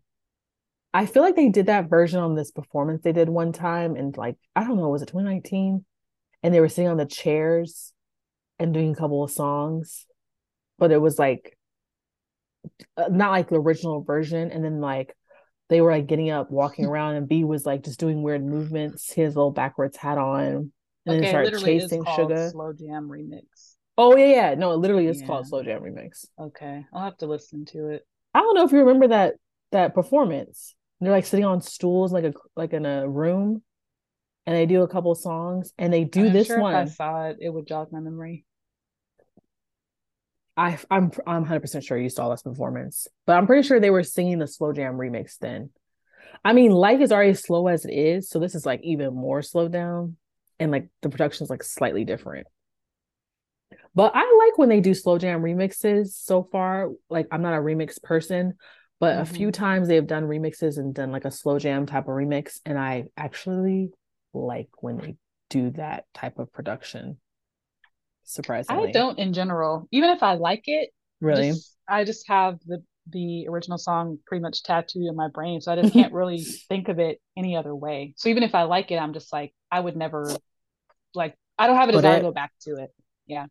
I feel like they did that version on this performance they did one time, and like I don't know, was it 2019? And they were sitting on the chairs and doing a couple of songs, but it was like uh, not like the original version. And then like they were like getting up, walking around, and V was like just doing weird movements. His little backwards hat on, and then okay, started chasing Suga. Slow Jam Remix. Oh yeah, yeah. No, it literally is called Slow Jam Remix. Okay, I'll have to listen to it. I don't know if you remember that that performance. They're like sitting on stools like a like in a room and they do a couple songs and they do I'm this sure one. If I saw it, it would jog my memory. I I'm I'm 100% sure you saw this performance. But I'm pretty sure they were singing the slow jam remix then. I mean, life is already slow as it is, so this is like even more slowed down and like the production's like slightly different. But I like when they do slow jam remixes so far. Like I'm not a remix person, but a few Mhm. times they've done remixes and done like a slow jam type of remix and I actually like when they do that type of production. Surprisingly. I don't in general. Even if I like it, really. just- I just have the the original song pretty much tattooed in my brain, so I just can't really think of it any other way. So even if I like it, I'm just like I would never like I don't have a Put desire it- to go back to it. Yeah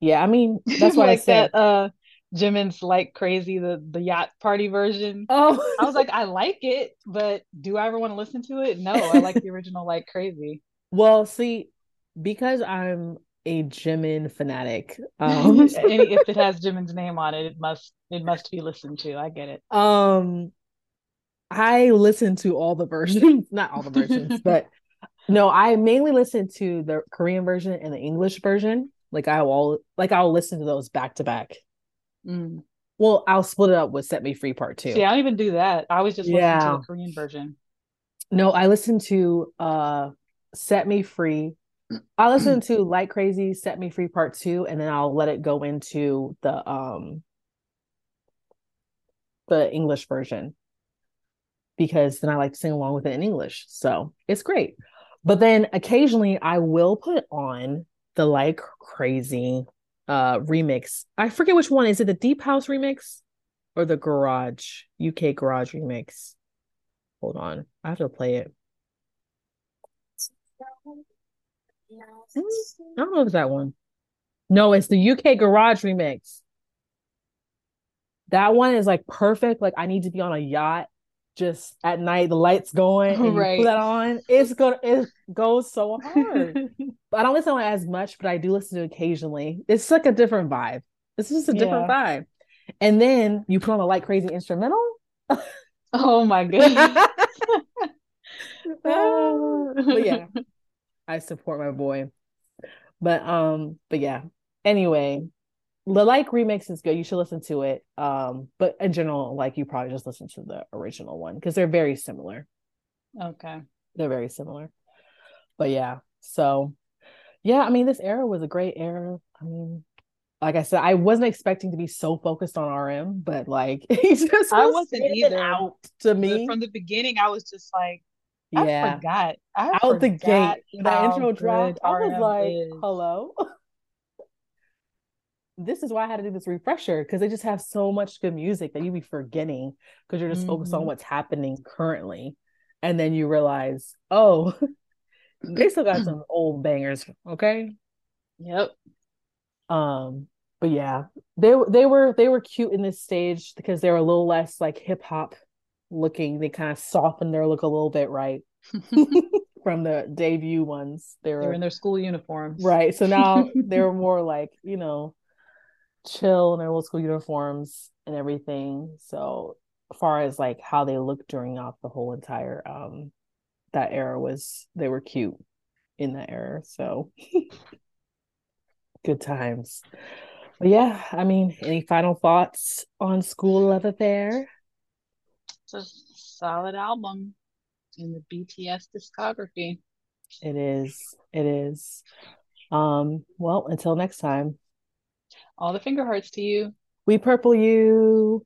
yeah, I mean that's why like I said that uh Jimin's like crazy, the the yacht party version. Oh I was like, I like it, but do I ever want to listen to it? No, I like the original like crazy. well, see, because I'm a Jimin fanatic, um, Any if it has Jimin's name on it, it must it must be listened to. I get it. um, I listen to all the versions, not all the versions, but no, I mainly listen to the Korean version and the English version. Like I will, like I'll listen to those back to back. Mm. Well, I'll split it up with Set Me Free Part Two. See, I don't even do that. I was just listening to the Korean version. No, I listen to uh Set Me Free. I listen to Like Crazy, Set Me Free Part Two, and then I'll let it go into the um the English version because then I like to sing along with it in English. So it's great. But then occasionally I will put on the like crazy uh remix. I forget which one. Is it the Deep House remix or the Garage UK Garage remix? Hold on. I have to play it. I don't know if it's that one. No, it's the UK Garage remix. That one is like perfect. Like I need to be on a yacht just at night, the lights going, and right. put that on. It's gonna it goes so hard. I don't listen to it as much, but I do listen to it occasionally. It's like a different vibe. It's just a different yeah. vibe. And then you put on a like crazy instrumental. oh my goodness. but yeah, I support my boy. But um, but yeah. Anyway, the like remix is good. You should listen to it. Um, but in general, like you probably just listen to the original one because they're very similar. Okay. They're very similar. But yeah, so yeah, I mean, this era was a great era. I mean, like I said, I wasn't expecting to be so focused on RM, but like he just I wasn't either out to me from the beginning. I was just like, yeah, I forgot. I out forgot the gate, the intro dropped. I was like, is. hello. this is why I had to do this refresher because they just have so much good music that you'd be forgetting because you're just mm-hmm. focused on mm-hmm. what's happening currently. And then you realize, oh, they still got some old bangers, okay? Yep. Um, but yeah, they they were they were cute in this stage because they were a little less like hip hop looking. They kind of softened their look a little bit, right? From the debut ones. They were, they were in their school uniforms. Right. So now they're more like, you know, chill in their old school uniforms and everything. So far as like how they looked during out the whole entire um that era was they were cute in that era. So good times. But yeah, I mean, any final thoughts on Skool Luv Affair? It's a solid album in the BTS discography. It is. It is. Um, well, until next time. All the finger hearts to you. We purple you.